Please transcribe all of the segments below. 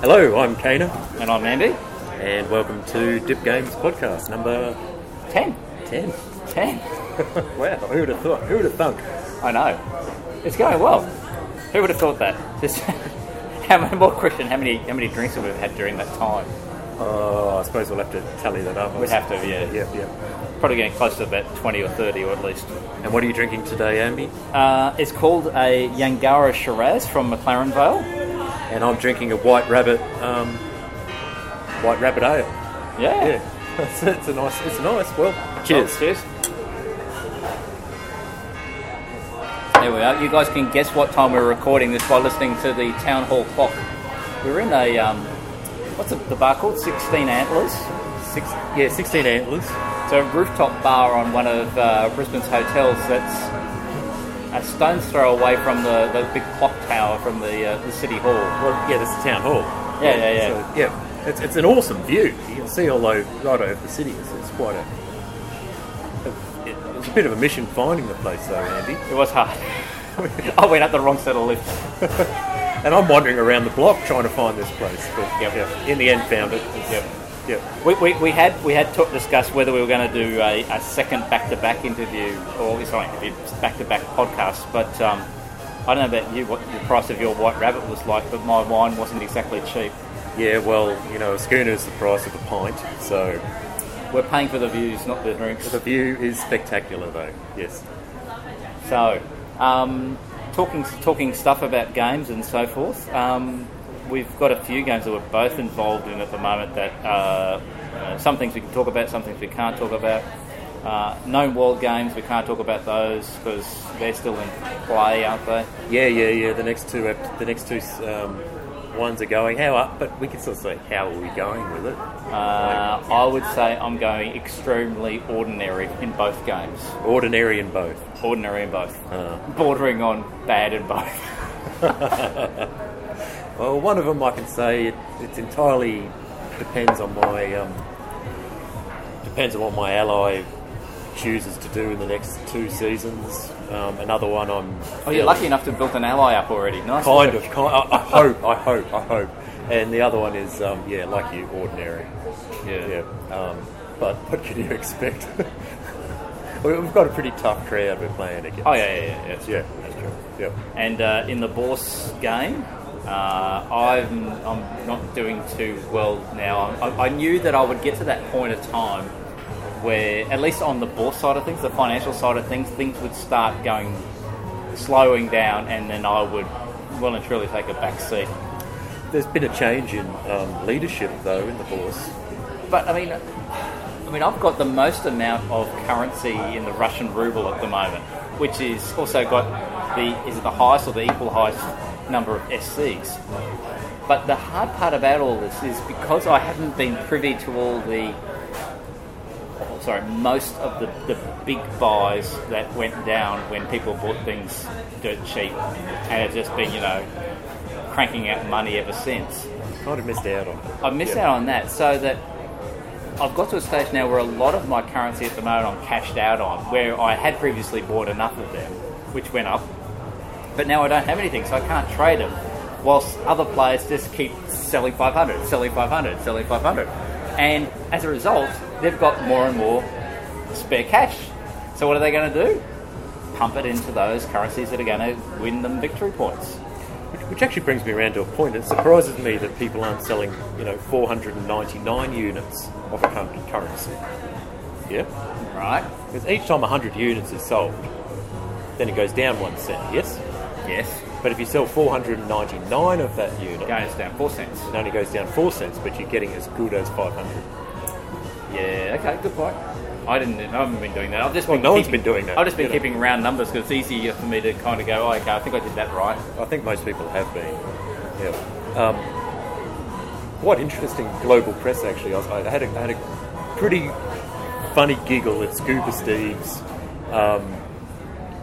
Hello, I'm Kana, And I'm Andy. and welcome to Dip Games podcast number 10. 10. 10. Wow, who would have thought? Who would have thunk? I know. It's going well. Who would have thought that? Just how many more question, how many how many drinks have we had during that time? Oh, I suppose we'll have to tally that up. We'd have to, yeah. Yeah, yeah. Probably getting close to about 20 or 30 or at least. And what are you drinking today, Andy? Uh, it's called a Yangarra Shiraz from McLaren Vale. And I'm drinking a White Rabbit, um, White Rabbit Ale. Yeah. Yeah, it's, it's a nice. It's nice. Well, cheers. Oh, cheers. There we are. You guys can guess what time we're recording this by listening to the town hall clock. We're in a um, what's the, the bar called? Sixteen Antlers. Six, yeah, 16 antlers. It's a rooftop bar on one of uh, Brisbane's hotels that's a stone's throw away from the, the big clock tower from the uh, the city hall. Well, yeah, that's the town hall. Yeah, yeah, yeah. So, yeah, it's, it's an awesome view. You can see all over, right over the city. It's, it's quite a. a- It, it was a bit of a mission finding the place, though, Andy. It was hard. I went up the wrong set of lifts. And I'm wandering around the block trying to find this place, but Yep. yeah, in the end, found it. Yep. Yep. We, we, we had we had talk, discussed whether we were going to do a, a second back to back interview or sorry back to back podcast, but um, I don't know about you what the price of your white rabbit was like, but my wine wasn't exactly cheap. Yeah, well, you know, a schooner is the price of a pint, so We're paying for the views, not the drinks. the view is spectacular, though. Yes. So, um, talking talking stuff about games and so forth. Um, we've got a few games that we're both involved in at the moment. That uh, uh, some things we can talk about, some things we can't talk about. Uh, known world games, we can't talk about those because they're still in play, aren't they? Yeah, yeah, yeah. The next two, the next two um, ones are going. How up? But we can still say how are we going with it? Uh, I would say I'm going extremely ordinary in both games. Ordinary in both. Ordinary in both. Uh, Bordering on bad in both. well, one of them I can say it, it entirely depends on my um, depends on what my ally chooses to do in the next two seasons. Um, another one I'm Oh, you're lucky enough to have built an ally up already. Nice. kind work. of kind. I, I hope. I hope. I hope. And the other one is um, yeah, like you, ordinary. Yeah. Yeah. Um, but what can you expect? We- We've got a pretty tough crowd we're playing against. Oh yeah, yeah, yeah. yeah. Yeah, that's true. Yeah. And uh, in the Bourse game, uh, I'm, I'm not doing too well now. I, I knew that I would get to that point of time where, at least on the Bourse side of things, the financial side of things, things would start going, slowing down, and then I would well and truly take a back seat. There's been a change in um, leadership though in the Bourse. But I mean, I mean, I've got the most amount of currency in the Russian ruble at the moment, which is also got the is it the highest or the equal highest number of SCs. But the hard part about all this is because I haven't been privy to all the, sorry, most of the, the big buys that went down when people bought things dirt cheap, and it's just been you know cranking out money ever since. Kind of missed out on it. I missed Yeah. out on that, so that I've got to a stage now where a lot of my currency at the moment I'm cashed out on, where I had previously bought enough of them, which went up, but now I don't have anything, so I can't trade them. Whilst other players just keep selling 500, selling 500, selling 500, and as a result, they've got more and more spare cash. So what are they going to do? Pump it into those currencies that are going to win them victory points. Which, which actually brings me around to a point. It surprises me that people aren't selling, you know, 499 units of a currency. Yeah? Right? Because each time 100 units is sold, then it goes down one cent, yes? Yes. But if you sell 499 of that unit, Going down four cents. it only goes down 4 cents, but you're getting as good as 500. Yeah, okay, good point. I didn't. I haven't been doing that. I've just Well, been no one's keeping- been doing that, I've just been you know. keeping round numbers because it's easier for me to kind of go, oh, okay, I think I did that right. I think most people have been. Yeah. Um, quite interesting global press, actually. I, was, I, had a, I had a pretty funny giggle at Scuba Steve's um,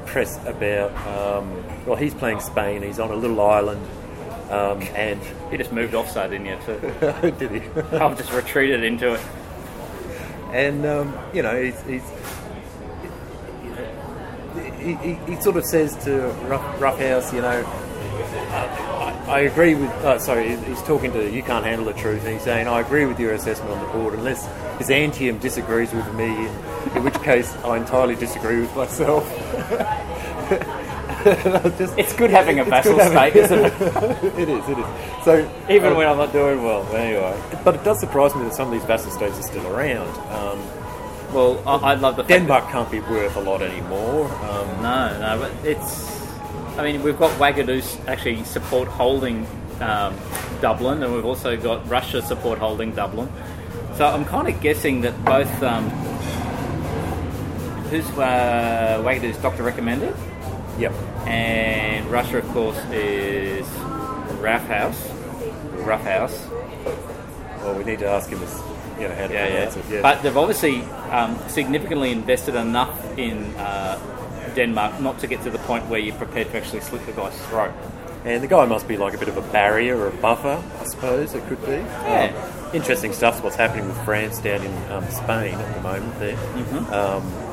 press about. Um, well, he's playing Spain. He's on a little island, um, and he just moved offside, didn't you? Too? did he? I've just retreated into it. and um, you know, he's, he's he, he, he sort of says to Rough, Roughhouse, you know, I, I agree with. Uh, sorry, he's talking to you. Can't handle the truth, and he's saying, I agree with your assessment on the board, unless his antium disagrees with me, in, in which case I entirely disagree with myself. Just, it's good having a vassal state, isn't it? it is, it is. So even um, when I'm not doing well, anyway. But it does surprise me that some of these vassal states are still around. Um, well, I, I love the Denmark can't be worth a lot anymore. Um, no, no, but it's. I mean, we've got Wagadu's actually support holding um, Dublin, and we've also got Russia support holding Dublin. So I'm kind of guessing that both. Um, who's uh, Wagadu's doctor recommended? Yep. And Russia, of course, is Rough House. Rough House. Well, we need to ask him this you know, how to yeah, yeah. It, yeah. But they've obviously um, significantly invested enough in uh, Denmark not to get to the point where you're prepared to actually slit the guy's throat. And the guy must be like a bit of a barrier or a buffer, I suppose it could be. Yeah. Um, interesting stuff. What's happening with France down in um, Spain at the moment there. Mm-hmm. Um,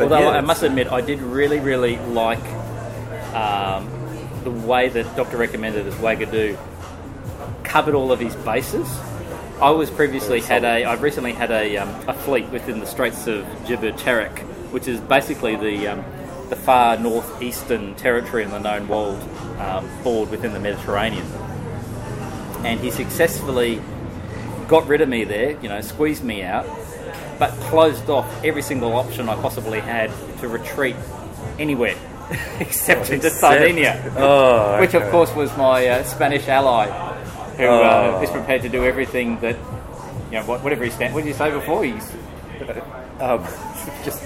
Although yeah, I must admit, I did really, really like um, the way that Doctor recommended as Wagadu covered all of his bases. I was previously had a. I've recently had a, um, a fleet within the Straits of Gibraltar, which is basically the um, the far northeastern territory in the known world um, board within the Mediterranean. And he successfully got rid of me there. You know, squeezed me out, but closed off every single option I possibly had to retreat anywhere. except into Sardinia, oh, okay. which of course was my uh, Spanish ally who uh, oh. is prepared to do everything that, you know, whatever he stands. What did you say before? He's um, just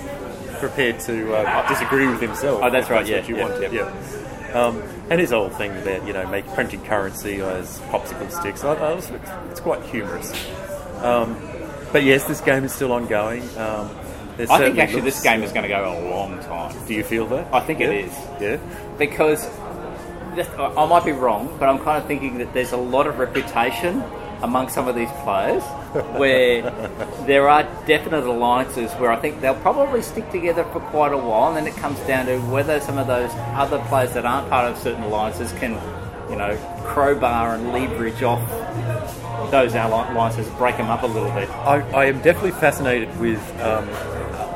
prepared to uh, disagree with himself. Oh, that's right. That's yeah, you yeah, want. Yeah. yeah. Um, and his whole thing that you know, make printing currency as popsicle sticks. I, I was, it's, it's, quite humorous. Um, but yes, this game is still ongoing. Um, I think actually this game is going to go a long time. Do you feel that? I think yeah. it is. Yeah. Because I might be wrong, but I'm kind of thinking that there's a lot of reputation among some of these players where there are definite alliances where I think they'll probably stick together for quite a while, and then it comes down to whether some of those other players that aren't part of certain alliances can, you know, crowbar and leverage off those alliances, break them up a little bit. I, I am definitely fascinated with. Um,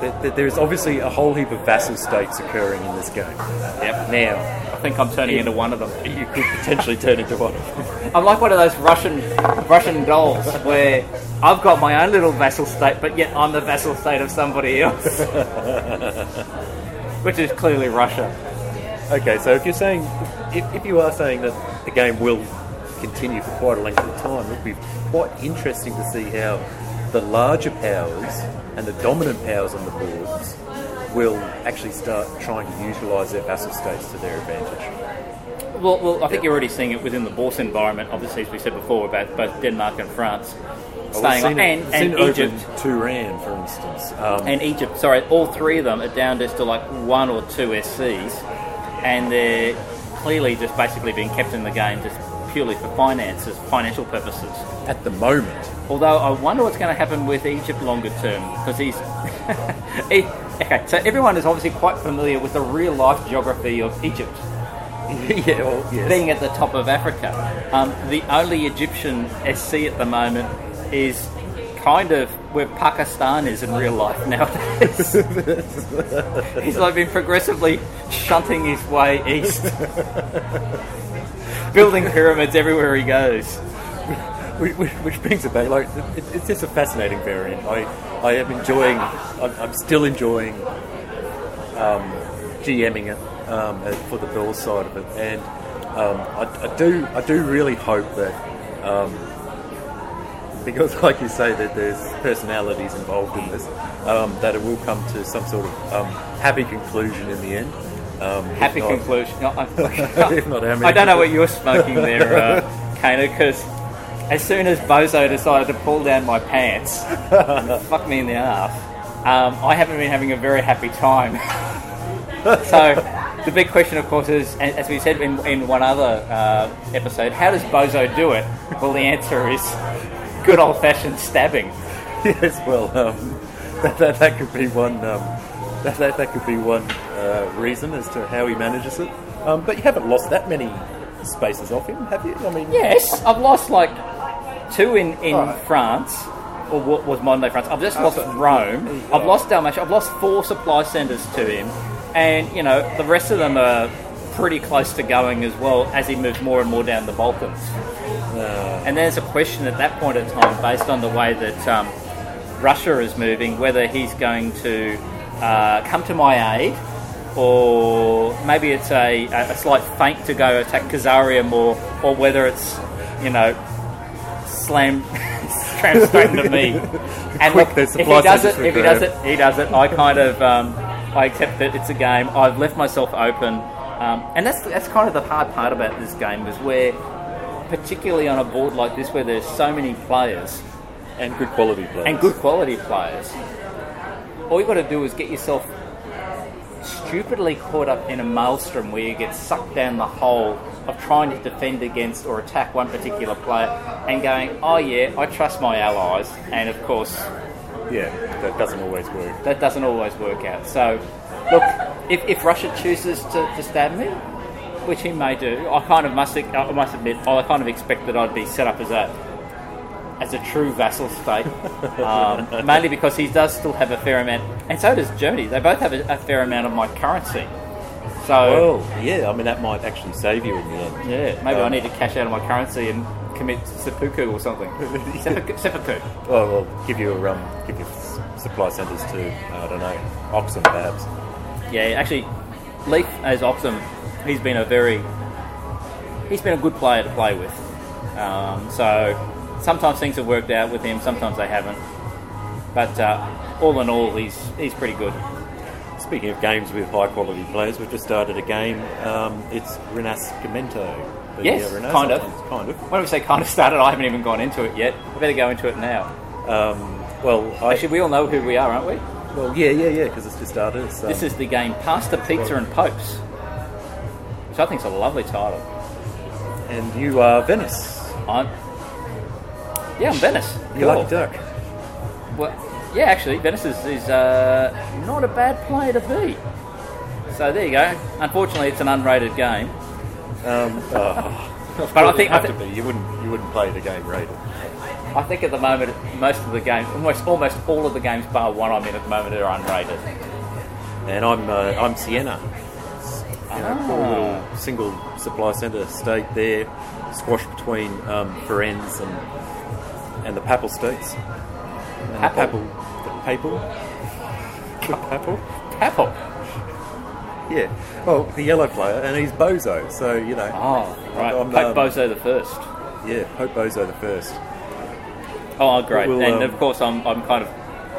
there's obviously a whole heap of vassal states occurring in this game. Yep. Now, I think I'm turning into one of them. You could potentially turn into one of them. I'm like one of those Russian Russian dolls where I've got my own little vassal state, but yet I'm the vassal state of somebody else, which is clearly Russia. Okay, so if you're saying, if, if you are saying that the game will continue for quite a length of time, it would be quite interesting to see how the larger powers and the dominant powers on the boards will actually start trying to utilise their vassal states to their advantage. Well, well I think you're already seeing it within the Bourse environment, obviously, as we said before, about both Denmark and France. Staying on, and, and Egypt. Turan, for instance. Um, and Egypt, sorry, all three of them are down just to like one or two SCs, and they're clearly just basically being kept in the game just purely for finances, financial purposes. At the moment. Although I wonder what's going to happen with Egypt longer term, because he's. he, Okay, so everyone is obviously quite familiar with the real life geography of Egypt. yeah, well, yes. Being at the top of Africa. Um, the only Egyptian SC at the moment is kind of where Pakistan is in real life nowadays. He's like been progressively shunting his way east, building pyramids everywhere he goes which, brings it back. Like it's just a fascinating variant. I I am enjoying. I'm, I'm still enjoying um, GMing it um, for the Bill side of it, and um, I, I, do I do really hope that um, because, like you say, that there's personalities involved in this, um, that it will come to some sort of um, happy conclusion in the end. happy not, conclusion. No, I don't know what you're smoking there, uh, Kana, because as soon as Bozo decided to pull down my pants, fuck me in the ass, um, I haven't been having a very happy time. so the big question, of course, is, as we said in, in one other uh, episode, how does Bozo do it? Well, the answer is good old-fashioned stabbing. yes, well, um, that, that, that could be one. Um, that, that, that could be one uh, reason as to how he manages it. Um, but you haven't lost that many spaces off him, have you? I mean, Yes, I've lost like two in, in Alright. France, or what was modern day France. I've just lost so- Rome. I've lost Dalmatia. I've lost four supply centres to him, and you know the rest of them are pretty close to going as well as he moves more and more down the Balkans. uh, And there's a question at that point in time, based on the way that um, Russia is moving, whether he's going to uh, come to my aid, or maybe it's a, a slight feint to go attack Kazarium, or, or whether it's, you know, slam, tram straight to me. And Quick, look, there's if he does it, if he does it, he does it. I kind of, um, I accept that it's a game. I've left myself open, um, and that's that's kind of the hard part about this game is where, particularly on a board like this, where there's so many players and good quality players. and good quality players, all you got to do is get yourself stupidly caught up in a maelstrom where you get sucked down the hole of trying to defend against or attack one particular player and going, oh yeah, I trust my allies, and of course Yeah, that doesn't always work. that doesn't always work out. So, look, if, if Russia chooses to, to stab me, which he may do, I kind of must I must admit I kind of expect that I'd be set up as a as a true vassal state, um, mainly because he does still have a fair amount, and so does Germany. They both have a, a fair amount of my currency. So, Well, yeah, I mean that might actually save you in the end. yeah, maybe I Um, need to cash out of my currency and commit seppuku or something. seppuku. Well, well, give you a um, give you supply centres to I don't know, Oxen perhaps. Yeah, actually, Leaf as Oxum, he's been a very, he's been a good player to play with. Um, so sometimes things have worked out with him, sometimes they haven't. But uh, all in all, he's he's pretty good. Speaking of games with high quality players, we've just started a game. Um, it's Rinascimento. Yes, uh, kind of. Kind of. When we say kind of started, I haven't even gone into it yet. We better go into it now. Um, well, I, Actually, we all know who we are, aren't we? well, yeah, yeah, yeah, because it's just started. Um, This is the game Pasta, Pizza, and Popes, which I think is a lovely title. and you are Venice. I'm, yeah, I'm Venice. You Cool. lucky duck. Well, yeah, actually, Venice is, is uh, not a bad player to be. So there you go. Unfortunately, it's an unrated game. Um, oh, But I think- have I to be. You wouldn't. You wouldn't play the game rated. I think at the moment, most of the games, almost almost all of the games bar one I'm in at the moment are unrated. And I'm uh, I'm Siena. You know, poor Ah. little single supply centre state there, squashed between um, Firenze and and the Papal states. And the Papal? papal, papal. Apple. Yeah. Well, the yellow player, and he's Bozo. So you know. Oh, right. I'm, Pope um, Bozo the first. Yeah, Pope Bozo the first. Oh, great. We'll, and um, of course, I'm, I'm kind of.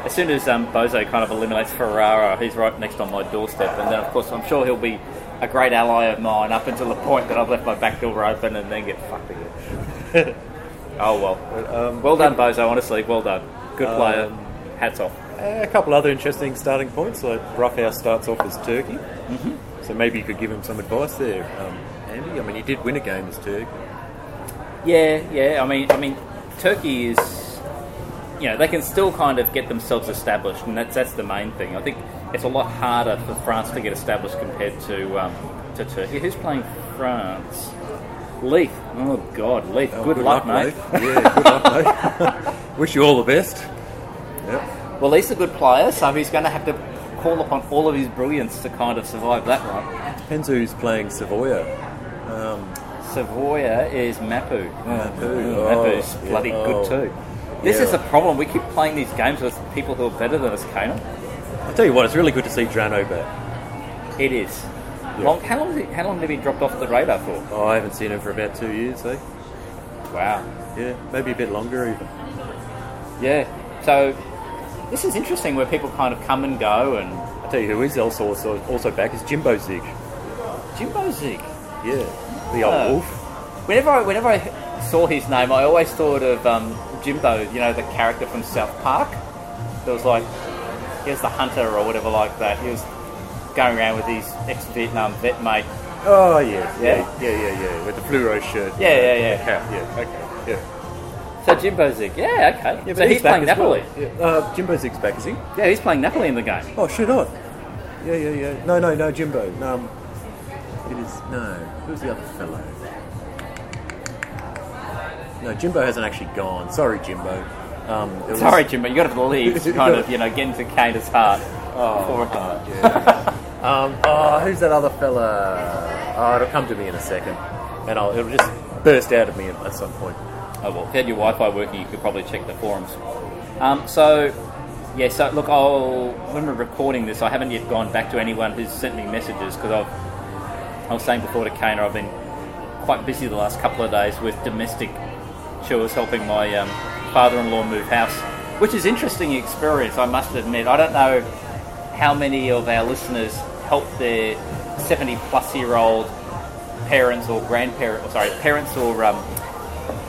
As soon as um, Bozo kind of eliminates Ferrara, he's right next on my doorstep. And then, of course, I'm sure he'll be a great ally of mine up until the point that I've left my back door open and then get fucked again. oh, well. Um, Well done, Bozo, honestly. Well done. Good player. Um, Hats off. A couple other interesting starting points. Like Roughhouse starts off as Turkey, Mm-hmm. so maybe you could give him some advice there, um, Andy. I mean, he did win a game as Turkey. Yeah, yeah. I mean, I mean, Turkey is, you know, they can still kind of get themselves established, and that's that's the main thing. I think it's a lot harder for France to get established compared to um, to Turkey. Who's playing France? Leith. Oh God, Leith. Oh, good, luck, mate. Leif. Yeah, good luck, mate. Wish you all the best. Yep. Well, he's a good player, so he's going to have to call upon all of his brilliance to kind of survive that one. Depends who's playing Savoia. Um, Savoia is Mapu. Mapu. Mm, Oh, Mapu's yeah. bloody Oh. good too. This Yeah. is the problem. We keep playing these games with people who are better than us, Kana. I'll tell you what, it's really good to see Drano back. It is. Yeah. Long, how long? How long have he dropped off the radar for? Oh, I haven't seen him for about two years, eh? Wow. Yeah, maybe a bit longer even. Yeah. So this is interesting, where people kind of come and go, and I'll tell you who is also also, also back is Jimbo Zig. Jimbo Zig. Yeah, the old Oh. wolf. Whenever I, whenever I saw his name, I always thought of um, Jimbo. You know, the character from South Park. There was like he was the hunter or whatever like that. He was going around with his ex-Vietnam vet mate. Oh yeah, Yeah? yeah, yeah, yeah, yeah, with the fluoro shirt. Yeah, yeah, yeah. Cap, yeah, okay, yeah. So Jimbo Zig, yeah, okay. Yeah, so he's, back playing as well. Napoli. Yeah. Uh, Jimbo Zig's back, is he? Yeah, he's playing Napoli in the game. Oh, shit on. Yeah, yeah, yeah. No, no, no, Jimbo. Um, it is no. Who's the other fellow? No, Jimbo hasn't actually gone. Sorry, Jimbo. Um, it was- Sorry, Jimbo, you got to believe to kind of you know get into Cater's heart. Oh, hard, yeah. um, oh, who's that other fella? Oh, it'll come to me in a second, and I'll, it'll just burst out of me at some point. Oh well, if you had your Wi-Fi working, you could probably check the forums. Um, so, yeah. So look, I'll when we're recording this, I haven't yet gone back to anyone who's sent me messages because I've I was saying before to Kana, I've been quite busy the last couple of days with domestic chores, helping my um, father-in-law move house, which is interesting experience. I must admit. I don't know how many of our listeners help their 70-plus-year-old parents or grandparents, or sorry, parents or um,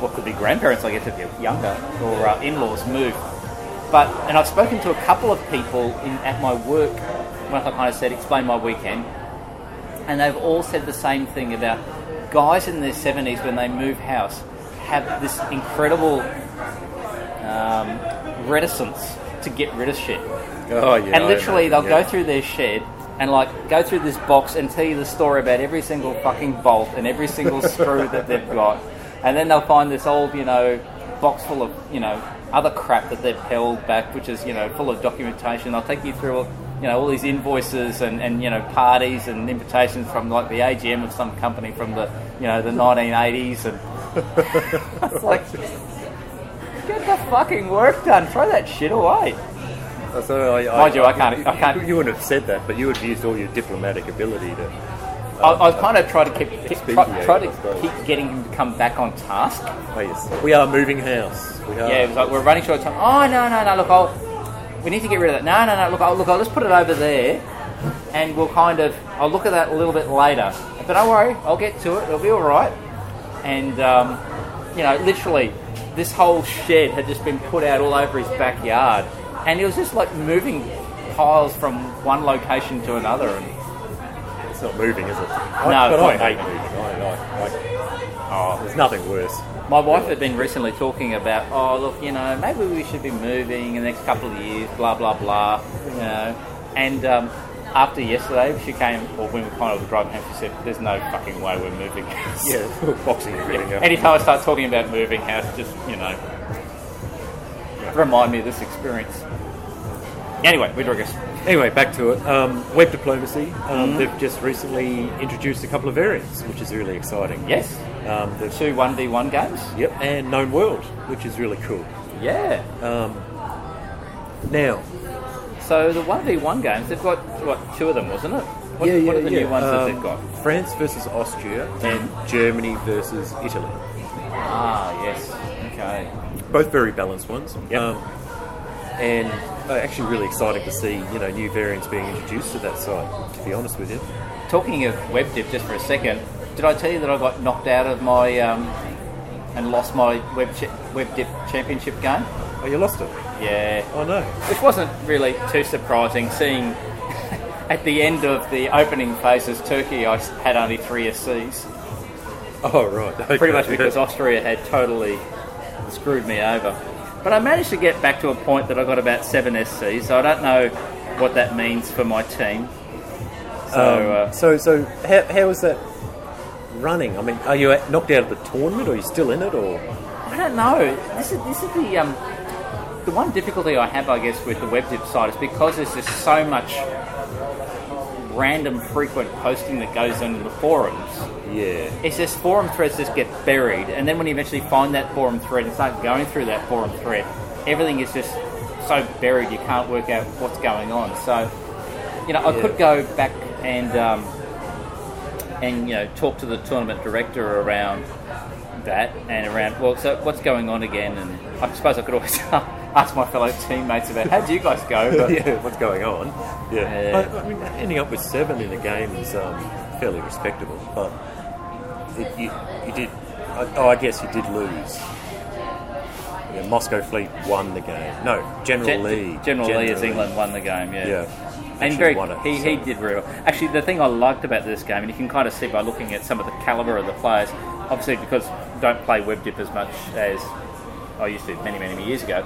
what could be grandparents, I guess, if they're younger, or uh, in-laws move. But and I've spoken to a couple of people in, at my work when I kind of said explain my weekend, and they've all said the same thing about guys in their seventies when they move house have this incredible um, reticence to get rid of shit. Oh yeah. And literally, they'll yeah. go through their shed and like go through this box and tell you the story about every single fucking bolt and every single screw that they've got, and then they'll find this old, you know, box full of you know other crap that they've held back, which is you know full of documentation. They'll take you through. You know all these invoices and, and you know parties and invitations from like the AGM of some company from the you know the 1980s and it's like get the fucking work done. Throw that shit away. Oh, So I, Mind you, I can't- I can't- You wouldn't have said that, but you would have used all your diplomatic ability to. I, I kind of trying to keep, keep try, try to keep getting him to come back on task. Oh yes, we are moving house. We are. Yeah, it was like we're running short of time. Oh no no no! Look, I'll we need to get rid of that. No no no! Look, I'll, look, I'll just put it over there, and we'll kind of I'll look at that a little bit later. But don't worry, I'll get to it. It'll be all right. And um, you know, literally, this whole shed had just been put out all over his backyard, and he was just like moving piles from one location to another. And It's not moving, is it? No, I, but I hate moving. I, I, oh, there's nothing worse. My wife had been recently talking about, oh, look, you know, maybe we should be moving in the next couple of years, blah, blah, blah, you know. And um, after yesterday, she came, or when we kind of were driving home, she said, there's no fucking way we're moving house. Yeah, boxing everything up. Anytime I start talking about moving house, just, you know, remind me of this experience. Anyway, we digress. Anyway, back to it. Um, web diplomacy. Mm-hmm. Um, They've just recently introduced a couple of variants, which is really exciting. Yes, Um, they've, two 1v1 games. yep, and known world, which is really cool. Yeah. Um, now, So the 1v1 games, they've got, what, two of them, wasn't it? What, yeah, yeah, what are the yeah. new ones that Um, they've got? France versus Austria and Germany versus Italy. Ah, yes. Okay. Both very balanced ones. Yep. Um, and uh, actually really exciting to see you know new variants being introduced to that site. To be honest with you. Talking of WebDip, just for a second, did I tell you that I got knocked out of my um, and lost my Web cha- WebDip championship game? Oh, you lost it. Yeah, Oh no. which wasn't really too surprising, seeing at the end of the opening phases, Turkey I had only three SCs, Oh right. Okay. pretty much because Austria had totally screwed me over. But I managed to get back to a point that I got about seven SCs, so I don't know what that means for my team. So. Um, uh, so so how, how is that running? I mean, are you knocked out of the tournament, or are you still in it, or I don't know. This is this is the um, the one difficulty I have, I guess, with the WebDip site is because there's just so much random, frequent posting that goes on in the forums. Yeah? It's just forum threads just get buried, and then when you eventually find that forum thread and start going through that forum thread, everything is just so buried you can't work out what's going on. So, you know, I Yeah. could go back and um, and you know talk to the tournament director around that and around well, so what's going on again? And I suppose I could always ask my fellow teammates about how do you guys go? But yeah, what's going on? Yeah, Yeah. I, I mean, ending up with seven in a game is um, fairly respectable, but it, you, you did. I- Oh, I guess you did lose. Yeah, Moscow Fleet won the game. No, General Gen- Lee. General Lee as England won the game. Yeah. Yeah. And very, it, he, so- he did well. Actually, the thing I liked about this game, and you can kind of see by looking at some of the caliber of the players, obviously because I don't play WebDip as much as I used to many, many, many years ago.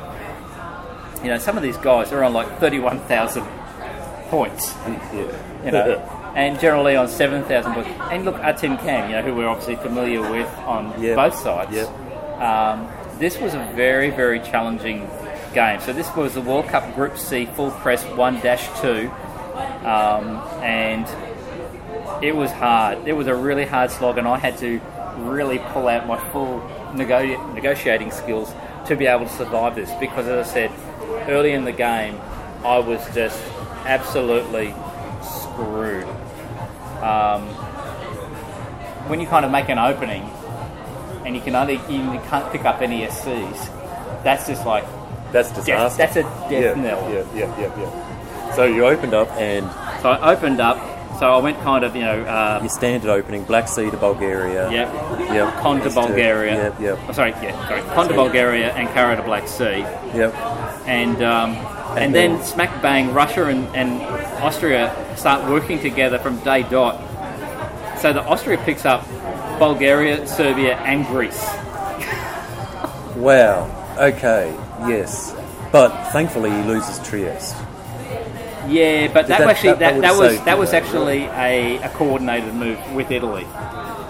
You know, some of these guys are on like 31,000 points, Yeah. you know, and generally on 7,000 points. And look, Atim Kang, you know, who we're obviously familiar with on Yep. both sides. Yep. Um, this was a very, very challenging game. So this was the World Cup Group C full press 1-2, um, and it was hard. It was a really hard slog, and I had to really pull out my full nego- negotiating skills to be able to survive this. Because, as I said, early in the game, I was just absolutely screwed. Um, when you kind of make an opening, and you can only you can't pick up any SCs, that's just like That's death, disaster. that's a death yeah, knell. Yeah, yeah, yeah, yeah. So you opened up and So I opened up. So I went kind of, you know, uh, your standard opening, Black Sea to Bulgaria. Yep. Yep. Con to Bulgaria. Yep, yep, Oh, sorry, yeah, sorry. Con to Bulgaria and Kara to Black Sea. yep. And um, and, then smack bang, Russia and, and Austria start working together from day dot. So the Austria picks up Bulgaria, Serbia, and Greece. Wow. Okay. Yes. But thankfully he loses Trieste. Yeah, but that, that- actually that- that that, that, was that was actually a, a coordinated move with Italy.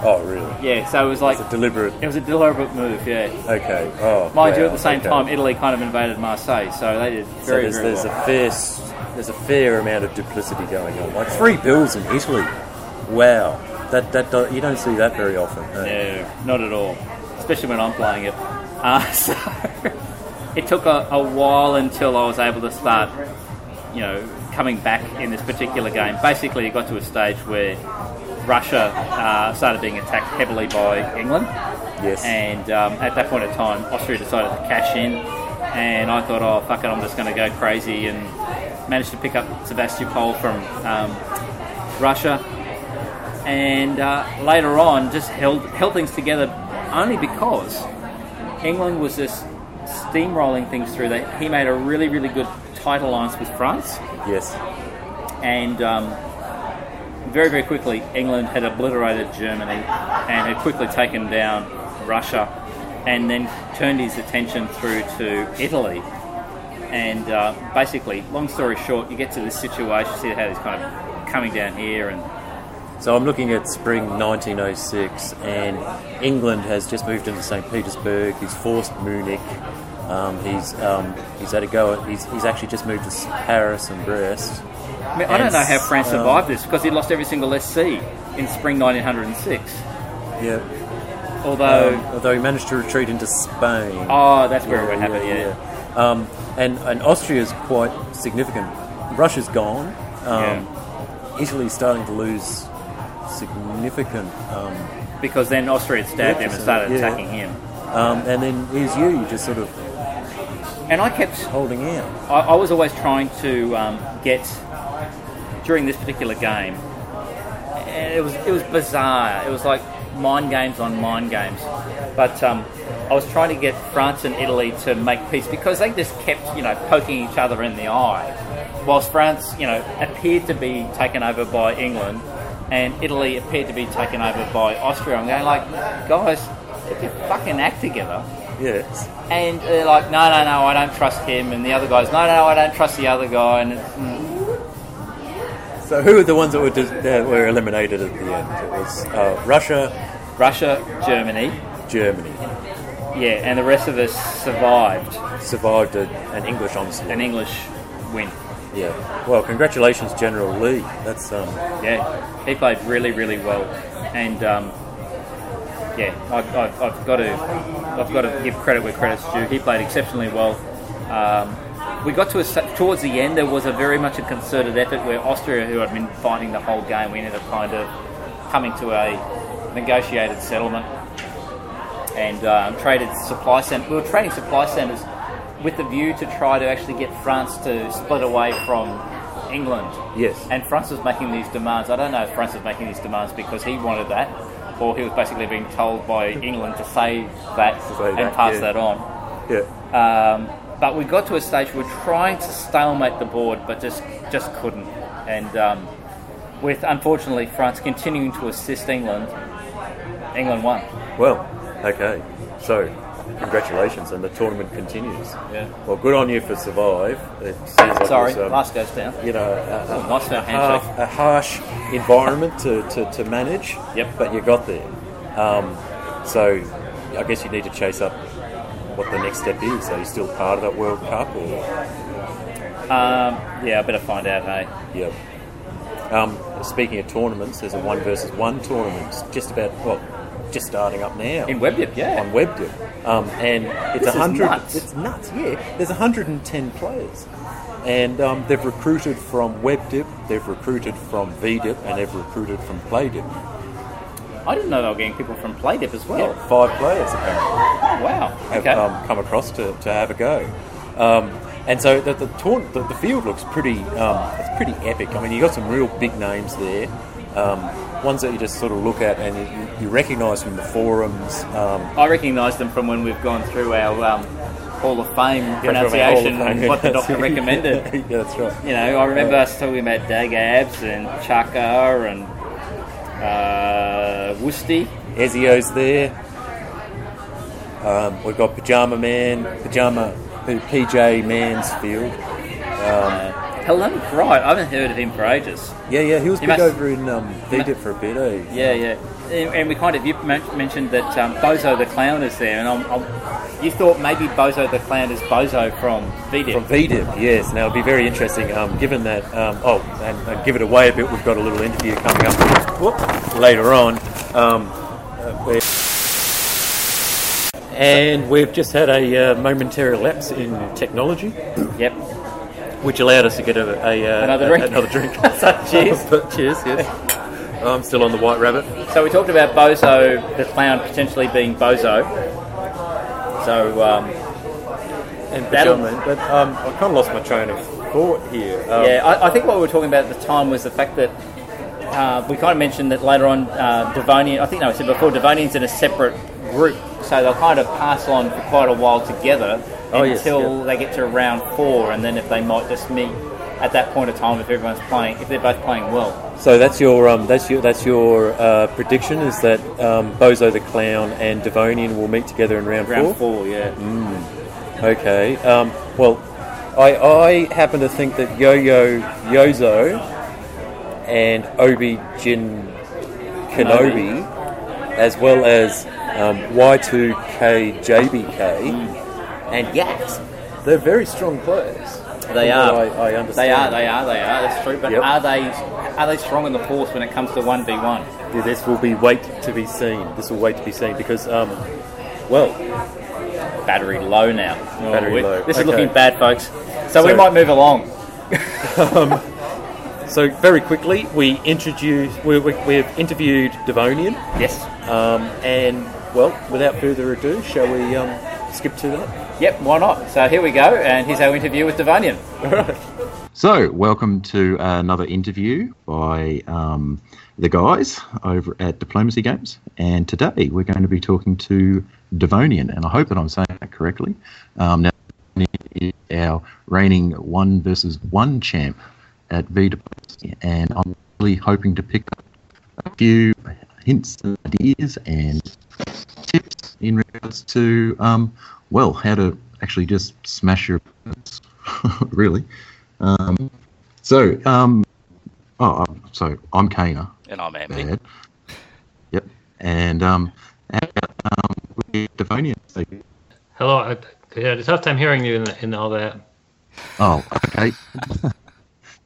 Oh, really? Yeah, so it was like It's a deliberate. it was a deliberate move. Yeah. Okay. Oh. Mind you, at the same okay. time, Italy kind of invaded Marseille, so they did So very, there's, very there's well. a fair there's a fair amount of duplicity going on. Like three bills in Italy. Wow. That that do, you don't see that very often. eh? No, not at all. Especially when I'm playing it. Uh, so it took a, a while until I was able to start, you know, coming back in this particular game. Basically, it got to a stage where Russia uh, started being attacked heavily by England, Yes. and um, at that point in time, Austria decided to cash in, and I thought, oh fuck it, I'm just going to go crazy, and managed to pick up Sebastopol from um, Russia and uh, later on just held held things together only because England was just steamrolling things through. That he made a really really good tight alliance with France, yes. and um, very very quickly England had obliterated Germany and had quickly taken down Russia, and then turned his attention through to Italy. And uh, basically, long story short, you get to this situation, see how he's kind of coming down here and So I'm looking at spring 1906, and England has just moved into St. Petersburg. He's forced Munich. Um, he's um, he's had a go. At, he's, he's actually just moved to Paris and Brest. I, mean, I don't know how France survived this because he lost every single SC in spring 1906. Yeah. Although, Um, although he managed to retreat into Spain. oh, that's where it happened. Yeah, yeah. Um, and and is quite significant. Russia's gone. Um, Italy's starting to lose significant. Um, because then Austria had stabbed him and started Yeah. attacking him. um, and then here's you, just sort of And I kept, holding out. I, I was always trying to um, get during this particular game. and It was it was bizarre. It was like mind games on mind games, but um, I was trying to get France and Italy to make peace because they just kept you know poking each other in the eye, whilst France you know appeared to be taken over by England, and Italy appeared to be taken over by Austria. I'm going like, guys, get your fucking act together. Yes. And they're like, no, no, no, I don't trust him. And the other guy's, no, no, I don't trust the other guy. And mm, So who were the ones that were that were eliminated at the end? It was uh, Russia, Russia, Germany, Germany yeah, and the rest of us survived survived a, an English onslaught. an English win. yeah. Well, congratulations, General Lee. That's um, Yeah, he played really, really well, and um, yeah, I, I, I've got to, I've got to give credit where credit's due. He played exceptionally well. Um, we got to a, towards the end. There was a very much a concerted effort where Austria, who had been fighting the whole game, we ended up kind of coming to a negotiated settlement and um, traded supply centers. We were trading supply centers with the view to try to actually get France to split away from England. Yes. And France was making these demands. I don't know if France was making these demands because he wanted that, or he was basically being told by England to say that say and that, pass yeah. that on. yeah. Um, but we got to a stage where we we're trying to stalemate the board, but just just couldn't. And um, with unfortunately France continuing to assist England, England won. Well, okay. So congratulations, and the tournament continues. Yeah. Well, good on you for survive. It seems like Sorry, um, last goes down. you know, a, Oh, nice a, half, a harsh environment to, to, to manage. Yep. But you got there. Um, so I guess you need to chase up what the next step is. Are you still part of that World Cup? Or Um, yeah, I better find out. Hey, yeah. Um, speaking of tournaments, there's a one versus one tournament It's just about well, just starting up now in WebDip, yeah. on WebDip, um, and it's a is hundred. nuts. It's nuts. Yeah, there's 110 players, and um, they've recruited from WebDip, they've recruited from VDip, and they've recruited from PlayDip. I didn't know they were getting people from PlayDip as well. Yeah, five players apparently Oh, wow. have Okay. um, come across to, to have a go. Um, and so the the, tourn- the the field looks pretty um, it's pretty epic. I mean, you got some real big names there. Um, ones that you just sort of look at and you, you recognise from the forums. Um, I recognise them from when we've gone through our um, Hall of Fame yeah, pronunciation of Fame, and what the doctor recommended. yeah, that's right. You know, I remember us talking about Dag Abs and Chaka and uh, Woosty. Ezio's there. Um, we've got Pajama Man, Pajama PJ Mansfield. Helen Bright. I haven't heard of him for ages. Yeah, yeah, he was He big must- over in um, VDIP for a bit, eh? Yeah, yeah. And and we kind of you mentioned that um, Bozo the Clown is there, and I'm, I'm, you thought maybe Bozo the Clown is Bozo from VDIP. From VDIP, yes. Now it'll be very interesting. Um, given that, um, oh, and, and give it away a bit. We've got a little interview coming up whoop, later on. Um, uh, and we've just had a uh, momentary lapse in technology, Yep. which allowed us to get a, a, uh, Another a- drink. another drink. So, cheers. But cheers, yes. I'm still on the White Rabbit. So we talked about Bozo the Clown potentially being Bozo. So um, And That'll- but um, I kind of lost my train of thought here. Um, yeah, I, I think what we were talking about at the time was the fact that uh, we kind of mentioned that later on uh, Devonian. I think no, I said before Devonian's in a separate group, so they'll kind of pass on for quite a while together Oh, yes, until yeah. they get to round four, and then if they might just meet at that point of time if everyone's playing, if they're both playing well. So that's your um, that's your that's your uh, prediction is that um, Bozo the Clown and Devonian will meet together in round, Round four. four, yeah. Okay. Um, well, I I happen to think that Yo Yo Yozo and Obi Jin Kenobi, as well as um, Y2K JBK and Yax, they're very strong players. They are. I, I understand. They are, they are, they are. That's true. But Yep. are they are they strong in the force when it comes to one v one? This will be wait to be seen. This will wait to be seen because, um, well, Battery low now. Battery we- low. This is Okay. looking bad, folks. So, we might move along. so very quickly we introduce we, we, we've interviewed Devonian, Yes. um, and well, without further ado, shall we um, skip to that? Yep. Why not? So here we go, and here's our interview with Devonian. So, welcome to another interview by um, the guys over at Diplomacy Games. And today we're going to be talking to Devonian, and I hope that I'm saying that correctly. Um, now, our reigning one versus one champ at V Diplomacy, and I'm really hoping to pick up a few hints and ideas and tips in regards to, um, well, how to actually just smash your opponents, really. Um, so, um, oh, so I'm Kana. And I'm Andy. Bad. Yep. And um, how about, um, Devonian? So- Hello, I, I had a tough time hearing you in, in all that. Oh, okay.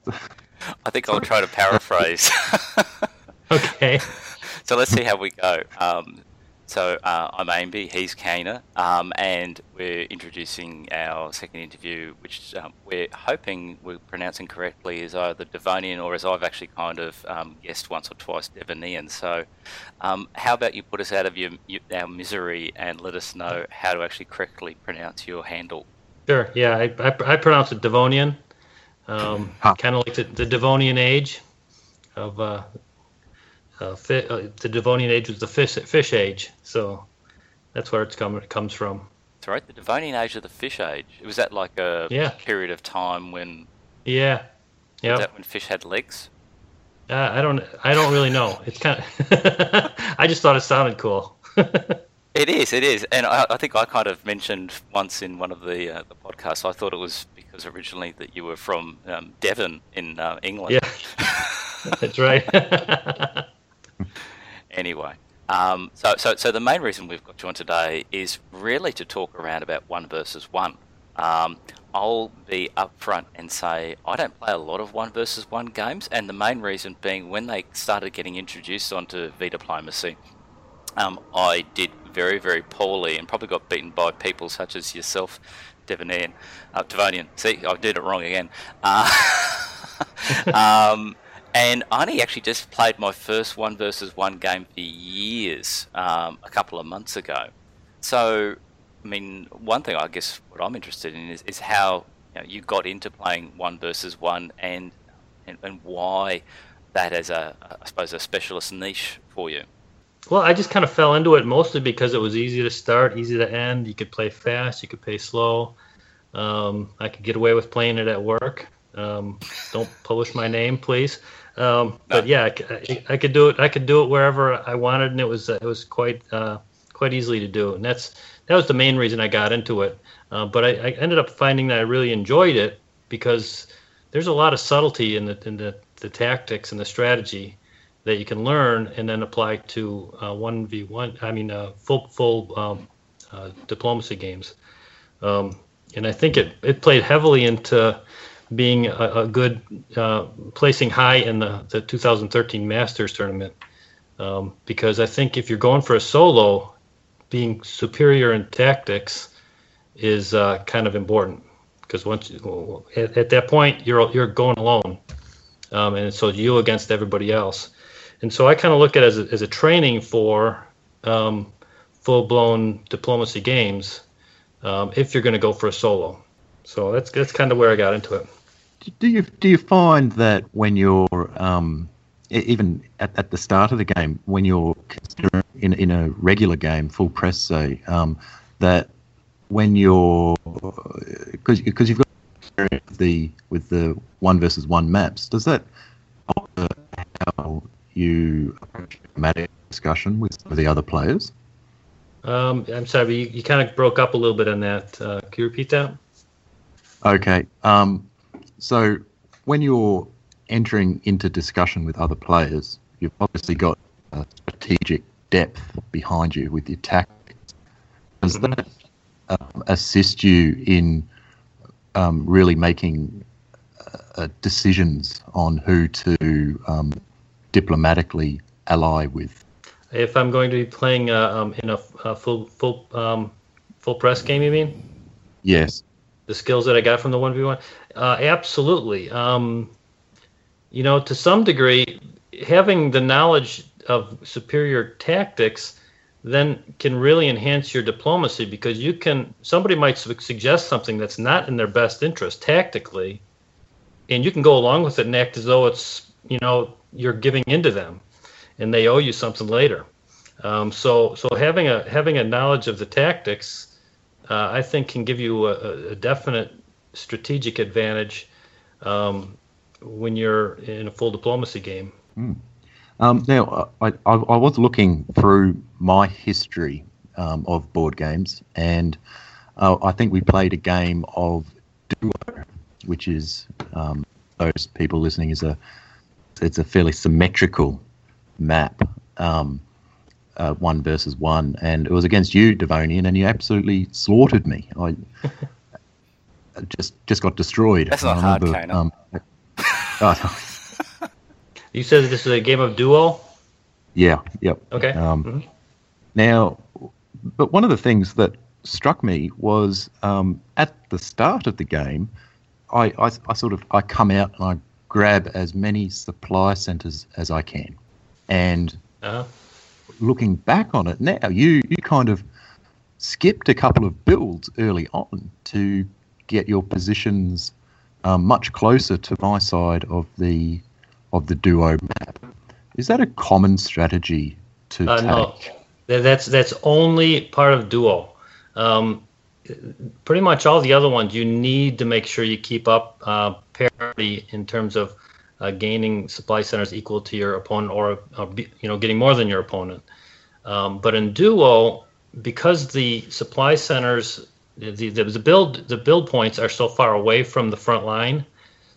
I think I'll try to paraphrase. Okay. so let's see how we go. Um, so uh, I'm Amby, he's Kana, um, and we're introducing our second interview, which um, we're hoping we're pronouncing correctly is either Devonian or as I've actually kind of um, guessed once or twice, Devonian. So um, how about you put us out of your, your, our misery and let us know how to actually correctly pronounce your handle? Sure. Yeah, I, I, I pronounce it Devonian. Um, Huh. Kind of like the, the Devonian age of uh, uh, fi- uh, the Devonian age was the fish fish age, so that's where it's come it comes from. That's right, the Devonian age of the fish age. Was that like a Yeah. period of time when Yeah. Yeah. that when fish had legs? Uh, I don't I don't really know. It's kind of I just thought it sounded cool. It is, it is, and I, I, think I kind of mentioned once in one of the uh, the podcasts. I thought it was because originally that you were from um, Devon in uh, England. Yeah, that's right. anyway, um, so so so the main reason we've got you on today is really to talk around about one versus one. Um, I'll be upfront and say I don't play a lot of one versus one games, and the main reason being when they started getting introduced onto V Diplomacy, um, I did very, very poorly and probably got beaten by people such as yourself, Devonian. Uh, Devonian. See, I did it wrong again. Uh, um, and Arnie actually just played my first one versus one game for years um, a couple of months ago. So, I mean, one thing I guess what I'm interested in is, is how you, know, you got into playing one versus one and, and, and why that as a, I suppose, a specialist niche for you. Well, I just kind of fell into it mostly because it was easy to start, easy to end. You could play fast, you could play slow. Um, I could get away with playing it at work. Um, don't publish my name, please. Um, but yeah, I, I, could do it. I could do it wherever I wanted, and it was it was quite uh, quite easily to do. And that's that was the main reason I got into it. Uh, but I, I, ended up finding that I really enjoyed it because there's a lot of subtlety in the in the, the tactics and the strategy that you can learn and then apply to uh, one v one. I mean, uh, full full um, uh, diplomacy games. Um, and I think it it played heavily into being a, a good uh, placing high in the, the 2013 Masters tournament. Um, because I think if you're going for a solo, being superior in tactics is uh, kind of important. Because once at, at, that point you're you're going alone, um, and so you against everybody else. And so I kind of look at it as a, as a training for um, full blown diplomacy games um, if you're going to go for a solo. So that's that's kind of where I got into it. Do you do you find that when you're um, even at, at the start of the game, when you're in in a regular game, full press, say, um, that when you're because because you've got the with the one versus one maps, does that alter how you approach discussion with some of the other players? Um, I'm sorry, you, you kind of broke up a little bit on that. Uh, can you repeat that? Okay. Um, so when you're entering into discussion with other players, you've obviously got a strategic depth behind you with your tactics. Does mm-hmm. that um, assist you in um, really making uh, decisions on who to um, diplomatically ally with? If I'm going to be playing uh, um, in a, a, full full um, full press game, you mean? Yes. The skills that I got from the one v one, uh, absolutely. Um, you know, to some degree, having the knowledge of superior tactics then can really enhance your diplomacy because you can somebody might suggest something that's not in their best interest tactically and you can go along with it and act as though it's you know you're giving into them, and they owe you something later. Um, so so having a having a knowledge of the tactics, uh, I think, can give you a, a definite strategic advantage um, when you're in a full diplomacy game. Mm. Um, now, I, I, I, was looking through my history um, of board games, and uh, I think we played a game of Duo, which is um, those people listening is a it's a fairly symmetrical map, um, uh, one versus one, and it was against you, Devonian, and you absolutely slaughtered me. I just just got destroyed. That's not hard, remember, um, oh, You said this is a game of duo. Yeah. Yep. Okay. Um, mm-hmm. Now, but one of the things that struck me was um, at the start of the game, I, I, I, sort of I come out and I grab as many supply centers as I can. And uh-huh. looking back on it now, you, you kind of skipped a couple of builds early on to get your positions um, much closer to my side of the of the duo map. Is that a common strategy to uh, take? No, that's that's only part of duo. Um, pretty much all the other ones, you need to make sure you keep up uh, parity in terms of uh, gaining supply centers equal to your opponent or, or you know getting more than your opponent. Um, but in duo, because the supply centers, the, the, the build the build points are so far away from the front line.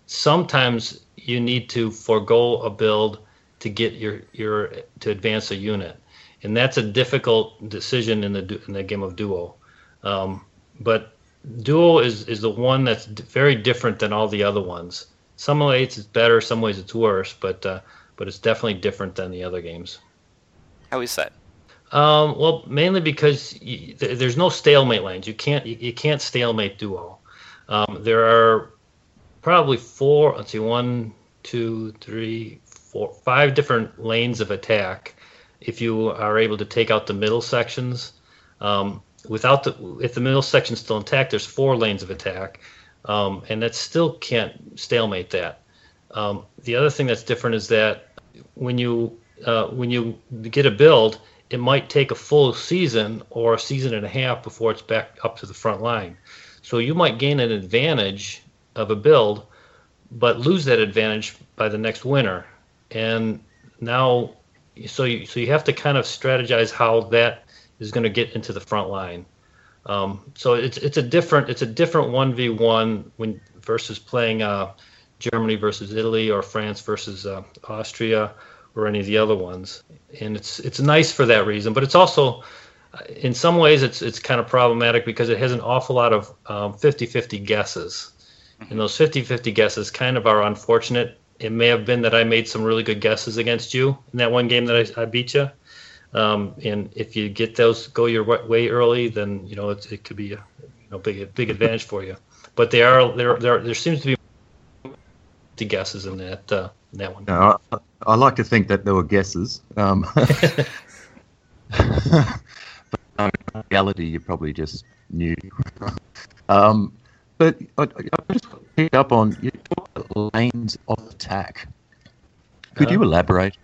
Sometimes you need to forego a build to get your your to advance a unit, and that's a difficult decision in the in the game of duo. Um, but duo is is the one that's very different than all the other ones. Some ways it's better, some ways it's worse, but uh, but it's definitely different than the other games. How is that? Um, well, mainly because you, th- there's no stalemate lanes. You can't you, you can't stalemate duo. Um, there are probably four. Let's see, one, two, three, four, five different lanes of attack. If you are able to take out the middle sections, um, without the if the middle section's still intact, there's four lanes of attack, um, and that still can't stalemate that. Um, the other thing that's different is that when you uh, when you get a build, it might take a full season or a season and a half before it's back up to the front line. So you might gain an advantage of a build, but lose that advantage by the next winter. And now, so you so you have to kind of strategize how that is going to get into the front line. Um, so it's it's a different it's a different one v one when versus playing uh, Germany versus Italy or France versus uh, Austria or any of the other ones. And it's it's nice for that reason, but it's also in some ways it's it's kind of problematic because it has an awful lot of um, 50-50 guesses. And those 50-50 guesses kind of are unfortunate. It may have been that I made some really good guesses against you in that one game that I, I beat you. Um, and if you get those go your way early, then you know it, it could be a you know, big big advantage for you. But they are there there there seems to be the guesses in that uh, that one. No, I, I, like to think that there were guesses. Um, but in reality, you probably just knew. um, but I, I just picked up on you talk about lanes of attack. Could uh, you elaborate?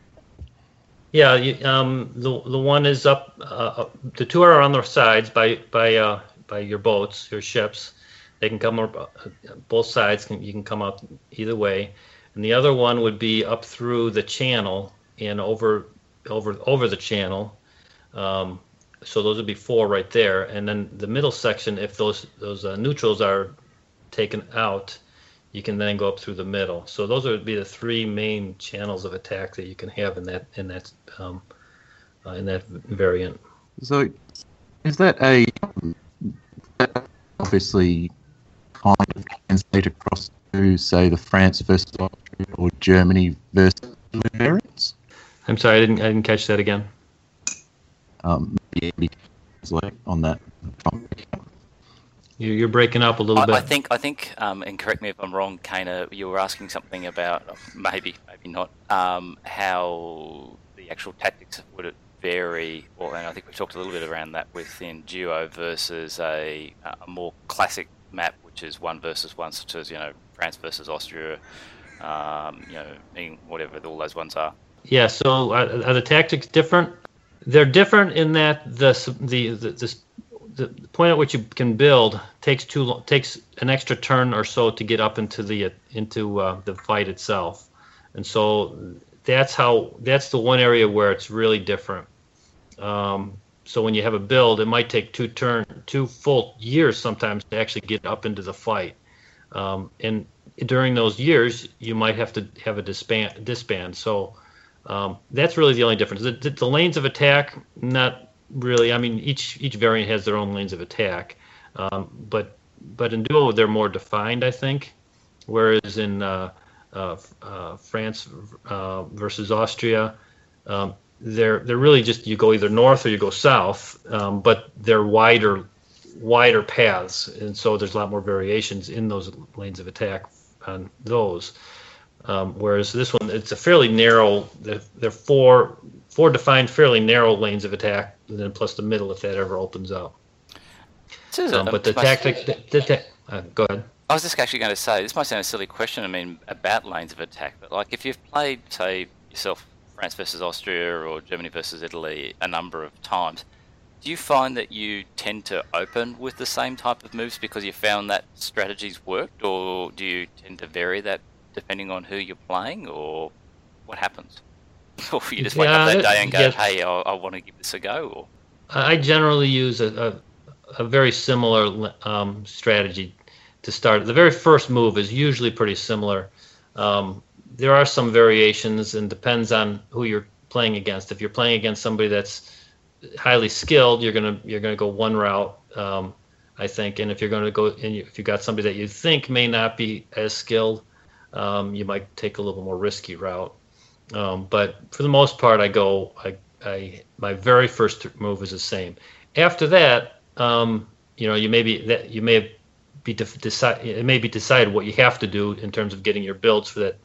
Yeah, you, um, the the one is up. Uh, the two are on the sides by by uh, by your boats, your ships. They can come up uh, both sides. Can, you can come up either way, and the other one would be up through the channel and over over over the channel. Um, so those would be four right there, and then the middle section, if those those uh, neutrals are taken out, you can then go up through the middle. So those would be the three main channels of attack that you can have in that in that um, uh, in that variant. So, is that a obviously kind of translate across to say the France versus Austria or Germany versus variants? I'm sorry, I didn't I didn't catch that again. Um, maybe on that. You're breaking up a little I, bit. I think, I think, um, and correct me if I'm wrong, Kana. You were asking something about maybe, maybe not, um, how the actual tactics would it vary, or and I think we've talked a little bit around that within Duo versus a, a more classic map, which is one versus one, such as you know France versus Austria, um, you know, whatever all those ones are. Yeah. So are, are the tactics different? They're different in that the the the, the the point at which you can build takes too long, takes an extra turn or so to get up into the into uh, the fight itself, and so that's how that's the one area where it's really different. Um, so when you have a build, it might take two turn two full years sometimes to actually get up into the fight, um, and during those years you might have to have a disband disband. So um, that's really the only difference. The, the, the lanes of attack not really. I mean, each each variant has their own lanes of attack, um, but but in duo they're more defined, I think. Whereas in uh, uh, uh, France uh, versus Austria, um, they're they're really just you go either north or you go south, um, but they're wider wider paths, and so there's a lot more variations in those lanes of attack on those. Um, whereas this one, it's a fairly narrow. They're, they're four four defined, fairly narrow lanes of attack, and then plus the middle if that ever opens up. Um, but the tactic, the, the ta- uh, go ahead. I was just actually going to say this might sound a silly question. I mean, about lanes of attack, but like if you've played, say, yourself France versus Austria or Germany versus Italy a number of times, do you find that you tend to open with the same type of moves because you found that strategies worked, or do you tend to vary that depending on who you're playing, or what happens? or you just wake yeah, up that day and go, yeah. "Hey, I, I, want to give this a go." Or... I generally use a, a, a very similar um, strategy to start. The very first move is usually pretty similar. Um, there are some variations and depends on who you're playing against. If you're playing against somebody that's highly skilled, you're gonna you're gonna go one route, um, I think. And if you're gonna go, and if you got somebody that you think may not be as skilled, um, you might take a little more risky route. Um, but for the most part, I go. I, I my very first move is the same. After that, um, you know, you may be that you may be decide. It may be decided what you have to do in terms of getting your builds for that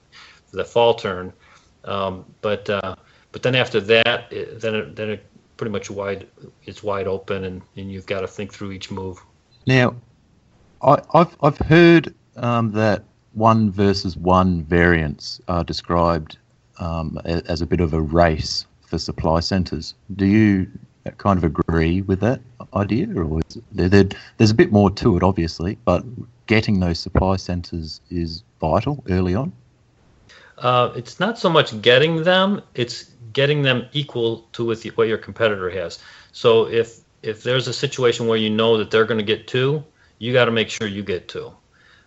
for the fall turn. Um, but uh, but then after that, it, then it, then it pretty much wide. It's wide open, and, and you've got to think through each move. Now, I, have I've heard um, that one versus one variants are described um, as a bit of a race for supply centres. Do you kind of agree with that idea, or there, there's a bit more to it, obviously, but getting those supply centres is vital early on? Uh, it's not so much getting them; it's getting them equal to with what your competitor has. So if if there's a situation where you know that they're going to get two, you got to make sure you get two.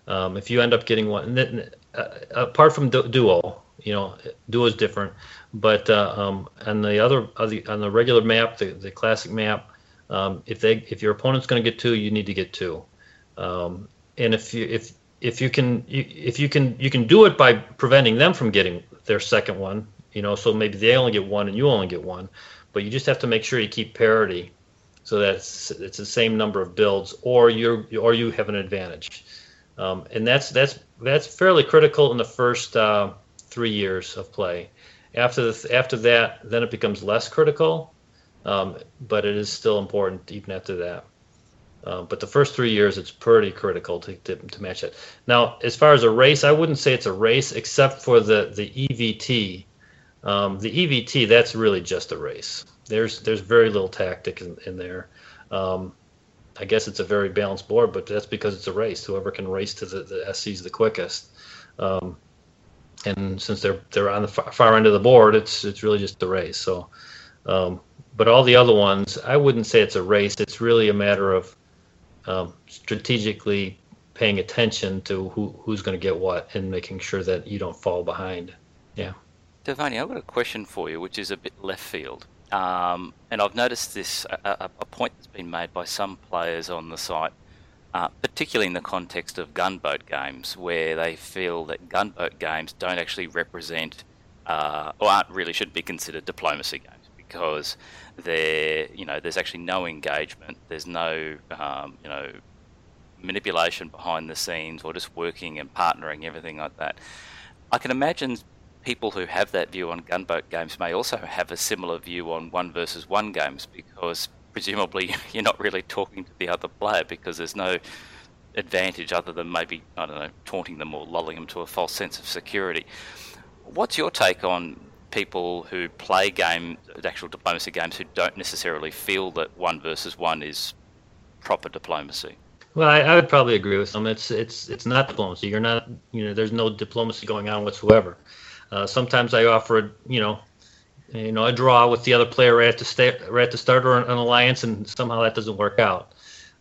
Um, if you end up getting one, then, uh, apart from duo, you know, duo is different. But uh, um, on the other on the, on the regular map, the, the classic map, um, if they if your opponent's going to get two, you need to get two. Um, and if you if if you can if you can you can do it by preventing them from getting their second one, you know, so maybe they only get one and you only get one, but you just have to make sure you keep parity so that it's, the same number of builds, or you or you have an advantage. Um, and that's that's that's fairly critical in the first uh, three years of play. After the, after that, then it becomes less critical, um, but it is still important even after that. Uh, but the first three years, it's pretty critical to, to, to, match it. Now, as far as a race, I wouldn't say it's a race except for the the EVT. Um, the EVT, that's really just a race. There's there's very little tactic in, in there. Um, I guess it's a very balanced board, but that's because it's a race. Whoever can race to the, the SCs the quickest. Um, and since they're they're on the far, far, end of the board, it's it's really just a race. So, um, but all the other ones, I wouldn't say it's a race. It's really a matter of um, strategically paying attention to who who's going to get what and making sure that you don't fall behind. Yeah. Devoni, I've got a question for you, which is a bit left field. Um, and I've noticed this a, a, point that's been made by some players on the site, uh, particularly in the context of gunboat games, where they feel that gunboat games don't actually represent uh, or aren't really should be considered diplomacy games because there you know there's actually no engagement, there's no um, you know manipulation behind the scenes or just working and partnering everything like that. I can imagine people who have that view on gunboat games may also have a similar view on one versus one games because presumably you're not really talking to the other player because there's no advantage other than maybe I don't know taunting them or lulling them to a false sense of security. What's your take on people who play game actual diplomacy games who don't necessarily feel that one versus one is proper diplomacy? Well, I, I would probably agree with them. It's it's it's not diplomacy. You're not you know there's no diplomacy going on whatsoever. Uh, sometimes I offer, you know, you know, a draw with the other player right at the start, right at the start, or an, an, alliance, and somehow that doesn't work out.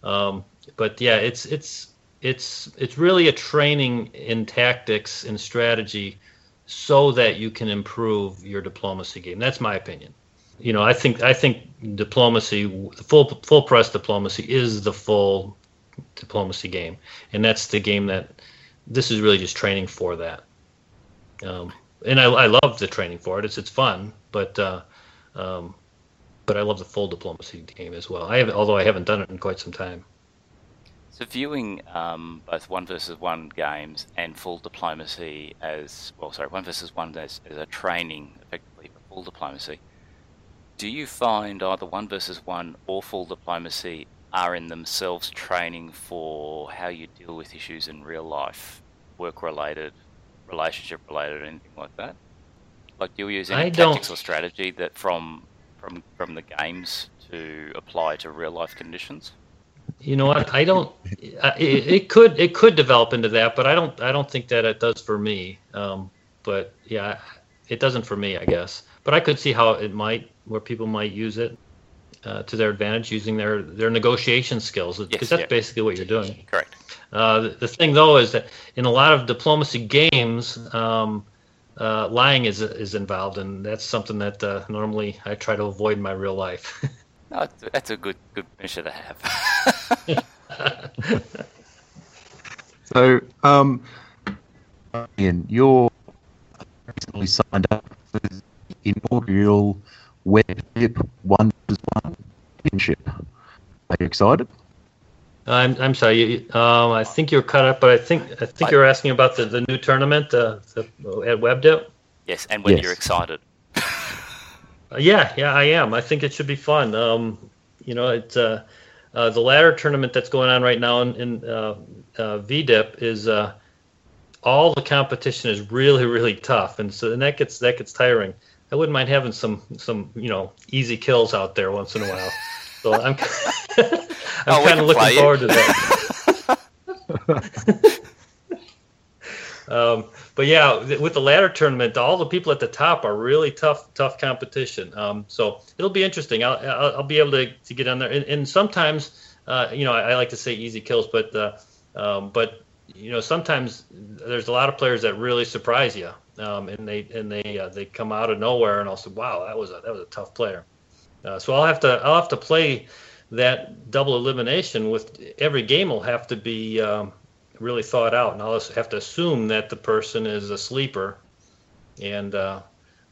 Um, but yeah, it's it's it's it's really a training in tactics and strategy, so that you can improve your diplomacy game. That's my opinion. You know, I think I think diplomacy, the full full press diplomacy, is the full diplomacy game, and that's the game that this is really just training for that. Um, and I, I love the training for it. It's it's fun, but uh, um, but I love the full diplomacy game as well. I have, although I haven't done it in quite some time. So viewing um, both one versus one games and full diplomacy as well, sorry, one versus one as, as a training effectively for full diplomacy. Do you find either one versus one or full diplomacy are in themselves training for how you deal with issues in real life, work related, relationship related or anything like that? Like, do you use any I tactics don't... or strategy that from from from the games to apply to real life conditions? You know what? I don't. It, it, could it could develop into that, but I don't. I don't think that it does for me. Um, but yeah, it doesn't for me, I guess. But I could see how it might, where people might use it. uh, to their advantage using their their negotiation skills because Yes, that's yeah. basically what you're doing. Correct. Uh, the, the thing though is that in a lot of diplomacy games, um, uh, lying is is involved, and that's something that uh, normally I try to avoid in my real life. No, that's- that's a good good measure to have. So, um, Ian, you're recently signed up for the inaugural WebDip One vs One Championship. Are you excited? I'm I'm sorry. You, um, I think you're cut up, but I think I think I- you're asking about the, the new tournament uh, the, at WebDip. yes, and when Yes. you're excited. Uh, yeah, yeah, I am. I think it should be fun. Um, you know, it's uh, uh, the ladder tournament that's going on right now in, in uh, uh, VDIP is uh, all the competition is really, really tough, and so and that gets that gets tiring. I wouldn't mind having some some you know easy kills out there once in a while. So I'm Oh, I'm we kind of looking forward to that. Um, but yeah, with the ladder tournament, all the people at the top are really tough, tough competition. Um, so it'll be interesting. I'll, I'll, I'll be able to, to get on there. And, and sometimes, uh, you know, I, I like to say easy kills, but uh, um, but you know, sometimes there's a lot of players that really surprise you, um, and they and they uh, they come out of nowhere, and I'll say, wow, that was a that was a tough player. Uh, so I'll have to I'll have to play that double elimination with every game. Will have to be um, really thought out, and I'll have to assume that the person is a sleeper, and uh,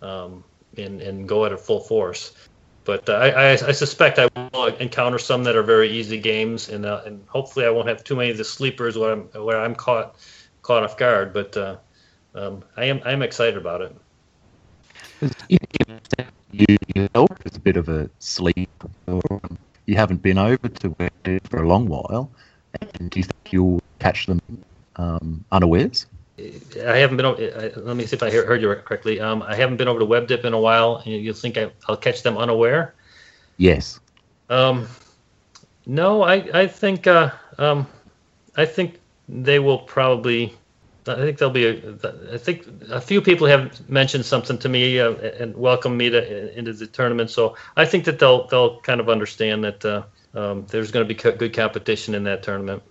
um, and and go at it full force. But uh, I, I, suspect I will encounter some that are very easy games, and uh, and hopefully I won't have too many of the sleepers where I'm where I'm caught caught off guard. But uh, um, I am I am excited about it. You yourself a bit of a sleep, or um, you haven't been over to WebDip for a long while, and do you think you'll catch them um, unawares? I haven't been. o- I, let me see if I hear- heard you correctly. Um, I haven't been over to WebDip in a while, and you'll think I, I'll catch them unaware. Yes. Um, no, I I think uh, um, I think they will probably. I think there'll be a. I think a few people have mentioned something to me uh, and welcomed me to into the tournament. So I think that they'll they'll kind of understand that uh, um, there's going to be co- good competition in that tournament.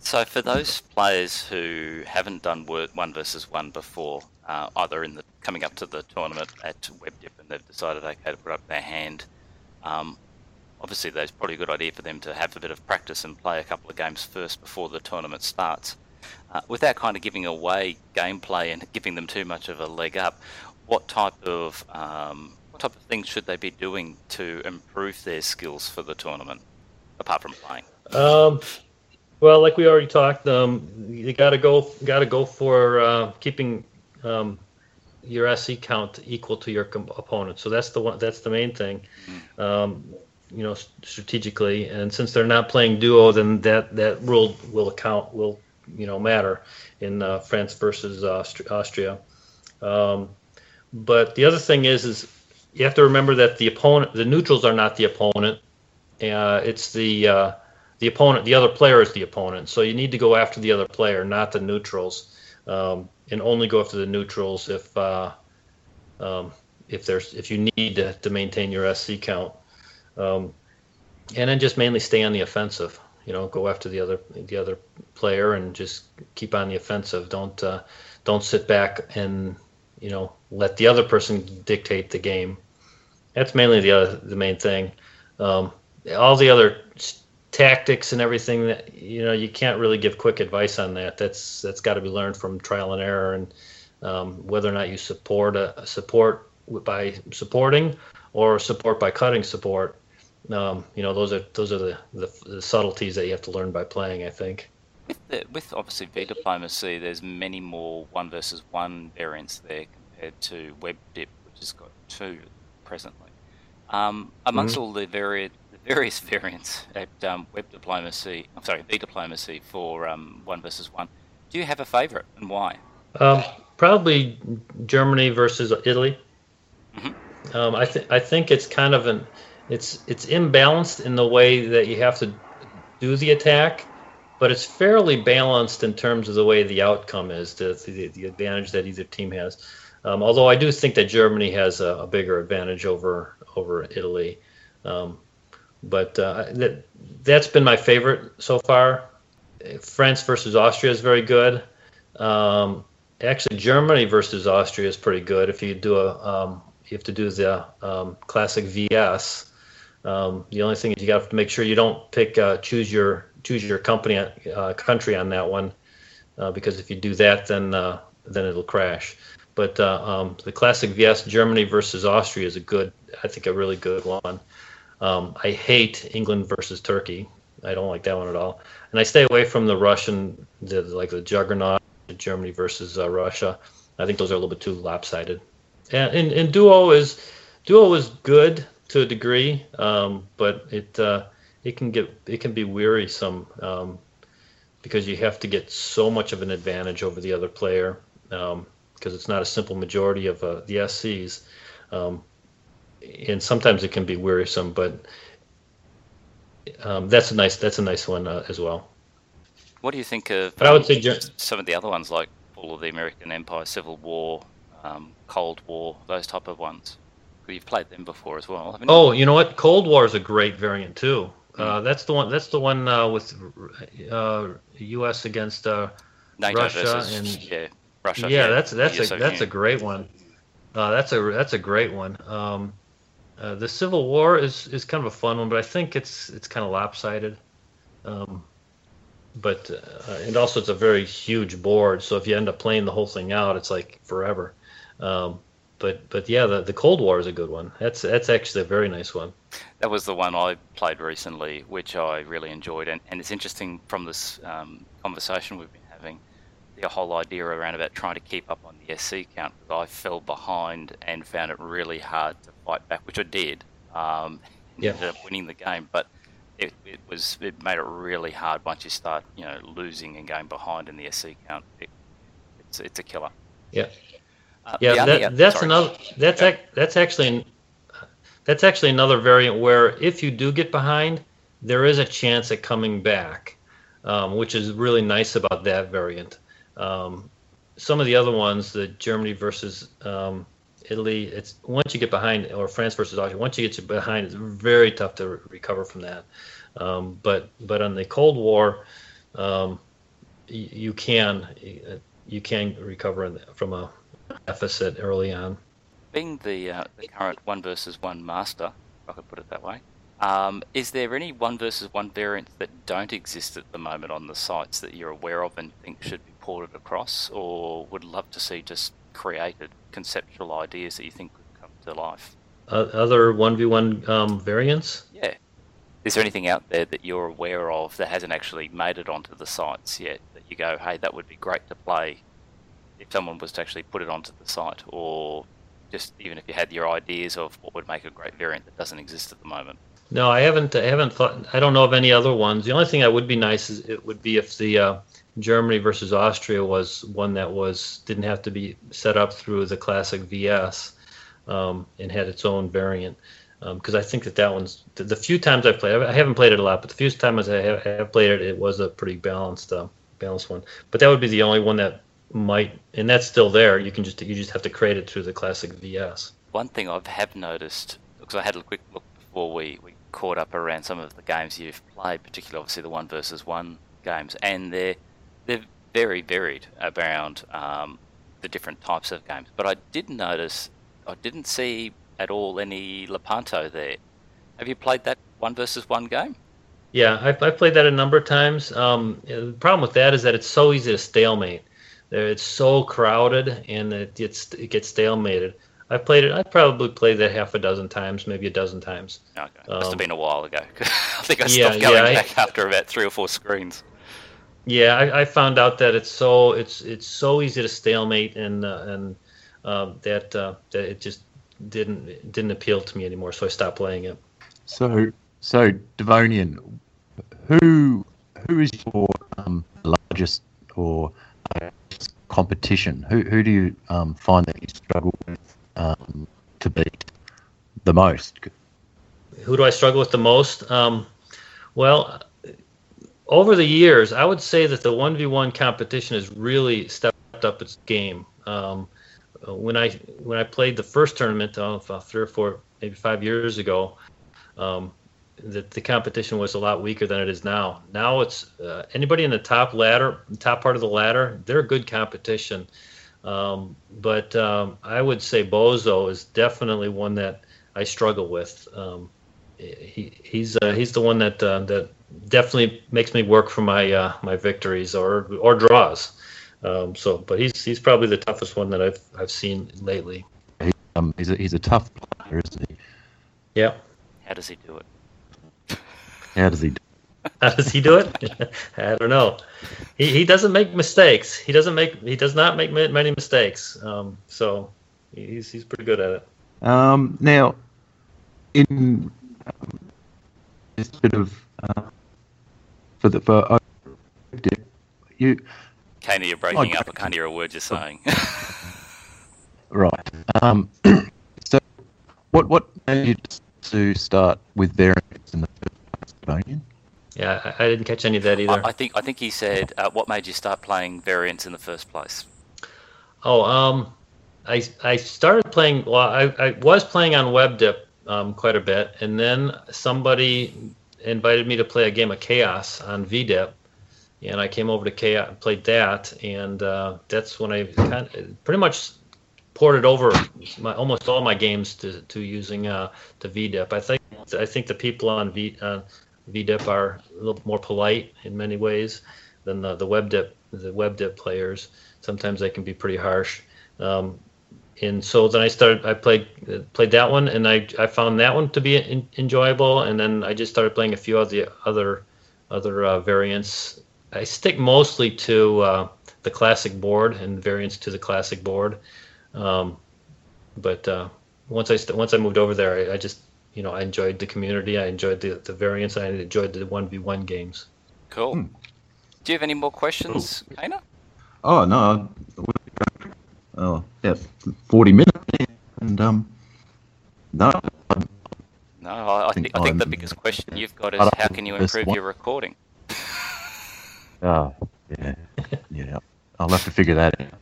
So for those players who haven't done one versus one before, uh, either in the coming up to the tournament at WebDip and they've decided okay to put up their hand, um, obviously that's probably a good idea for them to have a bit of practice and play a couple of games first before the tournament starts. Uh, without kind of giving away gameplay and giving them too much of a leg up, what type of um, what type of things should they be doing to improve their skills for the tournament, apart from playing? Um, well, like we already talked, um, you got to go, got to go for uh, keeping um, your SC count equal to your com- opponent. So that's the one. That's the main thing. Um, you know, strategically, and since they're not playing duo, then that that rule will account will you know matter in uh, France versus Aust- Austria. Um, but the other thing is, is you have to remember that the opponent, the neutrals are not the opponent. Uh, it's the uh, the opponent, the other player is the opponent. So you need to go after the other player, not the neutrals, um, and only go after the neutrals if uh, um, if there's if you need to, to maintain your SC count, um, and then just mainly stay on the offensive. You know, go after the other the other player and just keep on the offensive. Don't uh, don't sit back and you know let the other person dictate the game. That's mainly the other the main thing. Um, all the other tactics and everything that you know you can't really give quick advice on that. That's that's got to be learned from trial and error and um, whether or not you support a, support by supporting or support by cutting support. Um, you know those are those are the, the, the subtleties that you have to learn by playing. I think. With, the, with obviously V diplomacy, there's many more one versus one variants there compared to web WebDip, which has got two presently. Um, amongst all the, vari- the various variants at um, Web diplomacy, I'm sorry, V diplomacy for um, one versus one, do you have a favourite and why? Um, probably Germany versus Italy. Mhm. Um, I think I think it's kind of an it's it's imbalanced in the way that you have to do the attack, but it's fairly balanced in terms of the way the outcome is, the the, the advantage that either team has. Um, although I do think that Germany has a, a bigger advantage over over Italy. Um, but uh, that that's been my favorite so far. France versus Austria is very good. Um, actually, Germany versus Austria is pretty good. If you do a, um, you have to do the um, classic VS. Um, the only thing is you got to make sure you don't pick uh, choose your choose your company uh, country on that one, uh, because if you do that, then uh, then it'll crash. But uh, um, the classic VS Germany versus Austria is a good, I think, a really good one. Um, I hate England versus Turkey. I don't like that one at all, and I stay away from the Russian, the like the juggernaut, Germany versus uh, Russia. I think those are a little bit too lopsided. And, and, and duo is duo is good to a degree, um, but it uh, it can get it can be wearisome um, because you have to get so much of an advantage over the other player because um, it's not a simple majority of uh, the SCs, um, and sometimes it can be wearisome. But um, that's a nice that's a nice one uh, as well. What do you think of? But I would say some of the other ones like all of the American Empire, Civil War, um, Cold War, those type of ones. You've played them before as well? Oh, you know what? Cold War is a great variant too. Mm. Uh, that's the one. That's the one uh, with uh, U.S. against uh, Russia versus, and yeah, Russia. Yeah, yeah that's that's a that's a great one. Uh, that's a that's a great one. Um, uh, the Civil War is, is kind of a fun one, but I think it's it's kind of lopsided. Um, but uh, and also it's a very huge board, so if you end up playing the whole thing out, it's like forever. Um, but but yeah, the the Cold War is a good one. That's that's actually a very nice one. That was the one I played recently, which I really enjoyed, and, and it's interesting from this um, conversation we've been having, the whole idea around about trying to keep up on the SC count. I fell behind and found it really hard to fight back, which I did. Um, yeah. Ended up winning the game, but it, it was it made it really hard once you start you know losing and going behind in the SC count. It, it's it's a killer. Yeah. Uh, yeah, that, that's sorry. another. That's ac- that's actually that's actually another variant where if you do get behind, there is a chance at coming back, um, which is really nice about that variant. Um, some of the other ones, the Germany versus um, Italy, it's once you get behind, or France versus Austria, once you get behind, it's very tough to re- recover from that. Um, but but on the Cold War, um, y- you can you can recover from a deficit early on. Being the, uh, the current one versus one master, if I could put it that way, um, is there any one versus one variants that don't exist at the moment on the sites that you're aware of and think should be ported across, or would love to see just created conceptual ideas that you think could come to life? Uh, other one v one um, variants? Yeah. Is there anything out there that you're aware of that hasn't actually made it onto the sites yet that you go, hey, that would be great to play if someone was to actually put it onto the site, or just even if you had your ideas of what would make a great variant that doesn't exist at the moment? No, I haven't. I haven't thought. I don't know of any other ones. The only thing that would be nice is it would be if the uh, Germany versus Austria was one that was didn't have to be set up through the classic VS um, and had its own variant. Because um, I think that that one's the, the, few times I've played. I haven't played it a lot, but the few times I have, have played it, it was a pretty balanced, uh, balanced one. But that would be the only one that might, and that's still there. You can just you just have to create it through the classic VS. One thing I have noticed because I had a quick look before we, we caught up around some of the games you've played, particularly obviously the one versus one games, and they're they're very varied around um, the different types of games. But I did notice I didn't see at all any Lepanto there. Have you played that one versus one game? Yeah, I've, I've played that a number of times. Um, the problem with that is that it's so easy to stalemate. It's so crowded and it gets it gets stalemated. I've played it. I've probably played that half a dozen times, maybe a dozen times. Okay, must um, have been a while ago. I think I stopped yeah, going yeah, back I, after about three or four screens. Yeah, I, I, found out that it's so it's it's so easy to stalemate and uh, and uh, that uh, that it just didn't didn't appeal to me anymore, so I stopped playing it. So so Devonian, who who is your um, largest or competition? Who who do you um, find that you struggle with um, to beat the most? Who do I struggle with the most? Um, well, over the years, I would say that the one v one competition has really stepped up its game. Um, when I when I played the first tournament, uh, three or four, maybe five years ago, um, the, the competition was a lot weaker than it is now. Now it's uh, anybody in the top ladder, top part of the ladder, they're good competition. Um, but um, I would say Bozo is definitely one that I struggle with. Um, he, he's uh, he's the one that uh, that definitely makes me work for my uh, my victories or or draws. Um, so, but he's he's probably the toughest one that I've I've seen lately. He, um, he's a he's a tough player, isn't he? Yeah. How does he do it? How does he? Do How does he do it? I don't know. He he doesn't make mistakes. He doesn't make he does not make many mistakes. Um, so he's he's pretty good at it. Um, now, in um, this bit of uh, for the for uh, you Kana, you're breaking up. I can't hear a word you're saying. right. Um, so, what what made you to start with variants in the first place, Devonian? Yeah, I, I didn't catch any of that either. I, I think I think he said, uh, "What made you start playing variants in the first place?" Oh, um, I I started playing. Well, I, I was playing on WebDip um, quite a bit, and then somebody invited me to play a game of Chaos on VDip, and I came over to Chaos and played that, and uh, that's when I kind of, pretty much ported over my, almost all my games to, to using uh, the VDip. I think I think the people on V uh, VDip are a little more polite in many ways than the, the WebDip the WebDip players. Sometimes they can be pretty harsh. Um, and so then I started. I played played that one, and I I found that one to be in, enjoyable. And then I just started playing a few of the other other uh, variants. I stick mostly to uh, the classic board and variants to the classic board. Um, but uh, once I st- once I moved over there, I, I, just you know I enjoyed the community. I enjoyed the the variants. I enjoyed the one v one games. Cool. Hmm. Do you have any more questions, Kana? Oh no. Oh yeah, forty minutes, and um, no. No, I, I think I think the biggest question you've got is how can you improve your recording? Oh yeah, yeah. I'll have to figure that out.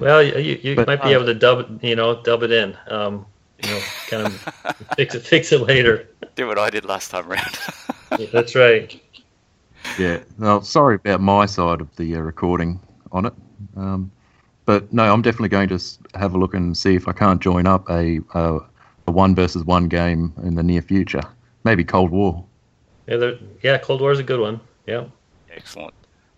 Well, you, you but, might be able to dub you know, dub it in. Um, you know, kind of fix it, fix it later. Do what I did last time around. yeah, that's right. Yeah. Well, sorry about my side of the uh, recording on it. Um, but no, I'm definitely going to have a look and see if I can't join up a, uh, a one versus one game in the near future. Maybe Cold War. Yeah, yeah, Cold War is a good one. Yeah. Excellent.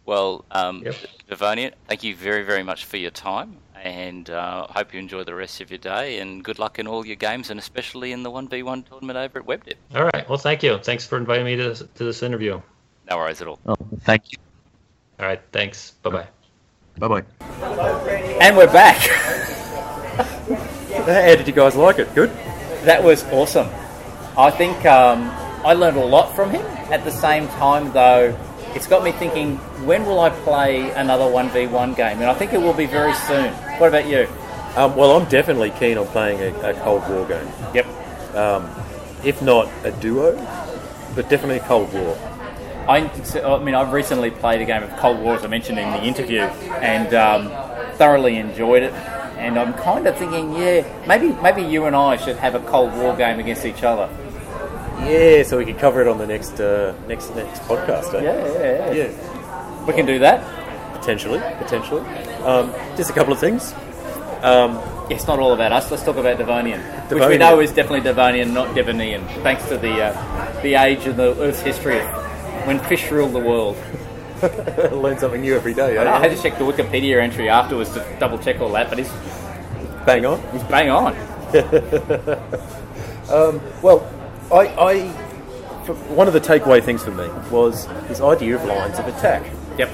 Well, um, yep. Devonian, thank you very, very much for your time, and uh, hope you enjoy the rest of your day. And good luck in all your games, and especially in the one v one tournament over at WebDip. All right. Well, thank you. Thanks for inviting me to this, to this interview. No worries at all. Oh, thank you. All right. Thanks. Bye bye. Bye bye. And we're back. How did you guys like it? Good. That was awesome. I think um, I learned a lot from him. At the same time, though it's got me thinking, when will I play another 1v1 game? And I think it will be very soon. What about you? Um, well, I'm definitely keen on playing a, a Cold War game. Yep. Um, if not a duo, but definitely a Cold War. I, I mean, I've recently played a game of Cold War, as I mentioned in the interview, and um, thoroughly enjoyed it. And I'm kind of thinking, yeah, maybe maybe you and I should have a Cold War game against each other. Yeah, so we can cover it on the next uh, next next podcast. Eh? Yeah, yeah, yeah, yeah. We can do that. Potentially, potentially. Um, just a couple of things. Um, it's not all about us. Let's talk about Devonian, Devonian. which we know is definitely Devonian, not Devonian, thanks to the uh, the age of the Earth's history when fish ruled the world. Learn something new every day. I, I, had to check the Wikipedia entry afterwards to double check all that, but he's bang on. He's bang on. um, well, I, I one of the takeaway things for me was this idea of lines of attack. Yep.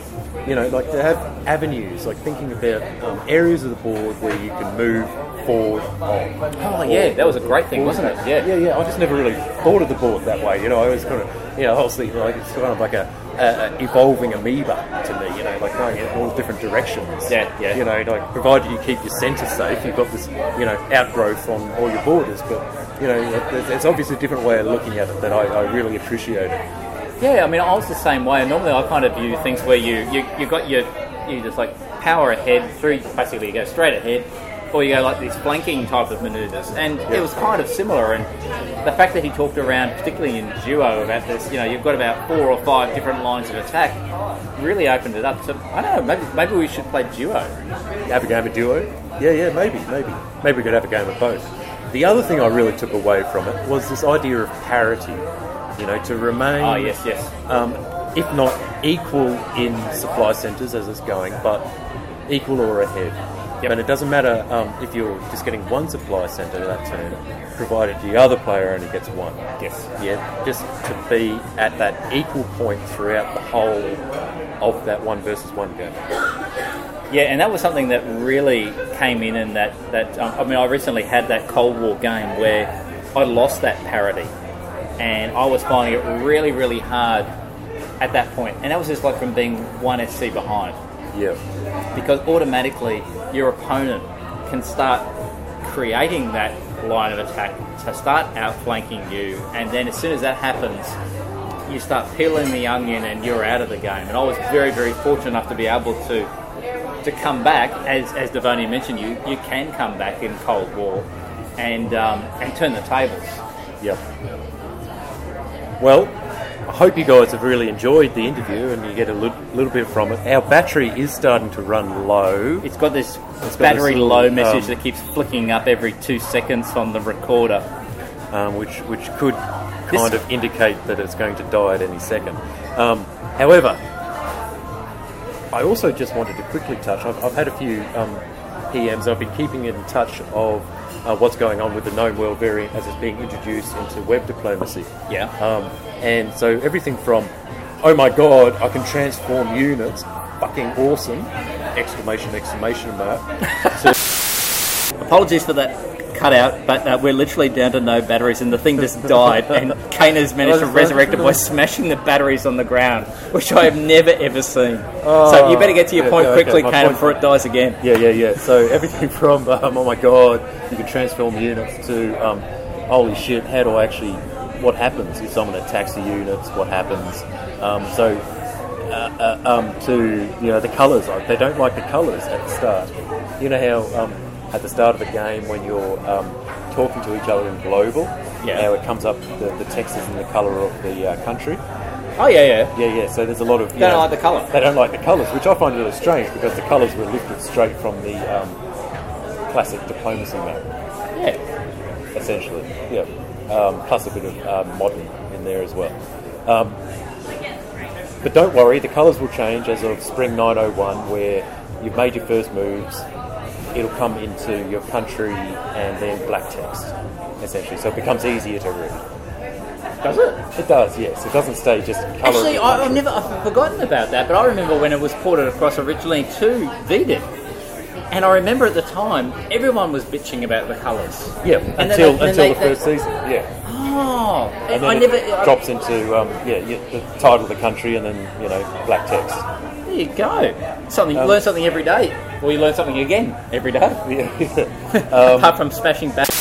You know, like to have avenues, like thinking about um, areas of the board where you can move forward on. Oh yeah, that was a great thing, wasn't it? Yeah. Yeah, yeah. I just never really thought of the board that way. You know, I was kind of, you know, I was thinking like it's kind of like a, a, evolving amoeba to me. You know, like going in all different directions. Yeah, yeah. You know, like provided you keep your centre safe, you've got this, you know, outgrowth on all your borders, but you know, it's obviously a different way of looking at it that I, I really appreciate. Yeah, I mean, I was the same way. Normally, I kind of view things where you you, you got your you just like power ahead through. Basically, you go straight ahead, or you go like these flanking type of manoeuvres, and it was kind of similar. And the fact that he talked around, particularly in duo, about this, you know, you've got about four or five different lines of attack, really opened it up. So I don't know, maybe maybe we should play duo. Have a game of duo? Yeah, yeah, maybe, maybe. Maybe we could have a game of both. The other thing I really took away from it was this idea of parity. You know, to remain, Oh yes, yes. um, if not equal in supply centres as it's going, but equal or ahead. Yep. And it doesn't matter um, if you're just getting one supply centre that turn, provided the other player only gets one. Yes. Yeah, just to be at that equal point throughout the whole of that one versus one game. Yeah, and that was something that really came in, and that that um, I mean, I recently had that Cold War game where I lost that parity, and I was finding it really, really hard at that point. and that was just like from being one SC behind, Yeah. because automatically your opponent can start creating that line of attack to start outflanking you, and then as soon as that happens, you start peeling the onion and you're out of the game. And I was very, very fortunate enough to be able to to come back, as as Devonia mentioned, you you can come back in Cold War and um, and turn the tables. Yep. Well, I hope you guys have really enjoyed the interview and you get a little, little bit from it. Our battery is starting to run low. It's got this got battery this low little, message um, that keeps flicking up every two seconds on the recorder. um, which which could kind of indicate that it's going to die at any second. Um, however, I also just wanted to quickly touch. I've, I've had a few um, PMs. I've been keeping in touch of uh, what's going on with the known world variant as it's being introduced into web diplomacy. Yeah. Um, and so everything from, oh my god, I can transform units, fucking awesome, exclamation exclamation mark. Apologies for that cutout, but uh, we're literally down to no batteries, and the thing just died. And Kane has managed to resurrect it by smashing the batteries on the ground, which I have never ever seen. so you better get to your yeah, point yeah, quickly, my Kane, point- before it dies again. Yeah, yeah, yeah. So everything from um, oh my god, you can transform units to um, holy shit, how do I actually? What happens if someone attacks the units? What happens? Um, so uh, uh, um, to you know the colours, like, they don't like the colours at the start. You know how um, at the start of the game when you're um, talking to each other in global, Yeah. how it comes up the, the text is in the colour of the uh, country. Oh yeah, yeah. Yeah, yeah. So there's a lot of They don't know, like the colour. They don't like the colours, which I find a little strange because the colours were lifted straight from the um, classic diplomacy map, Yeah. essentially. Yeah. Um, plus a bit of um, modern in there as well. Um, but don't worry, the colours will change as of spring 901, where you've made your first moves. It'll come into your country and then black text, essentially. So it becomes easier to read. Does it? It does, yes. It doesn't stay just colour. Actually, I, I've never I've forgotten about that, but I remember when it was ported across originally to VDIP. And I remember at the time, everyone was bitching about the colours. Yeah, And until they- until they- the they- first season. Yeah. Oh, and then I it never. I- drops into um, yeah, yeah, the title of the country and then you know black text. There you go. Something Um, learn something every day, or you learn something again every day. Yeah. Apart from smashing back.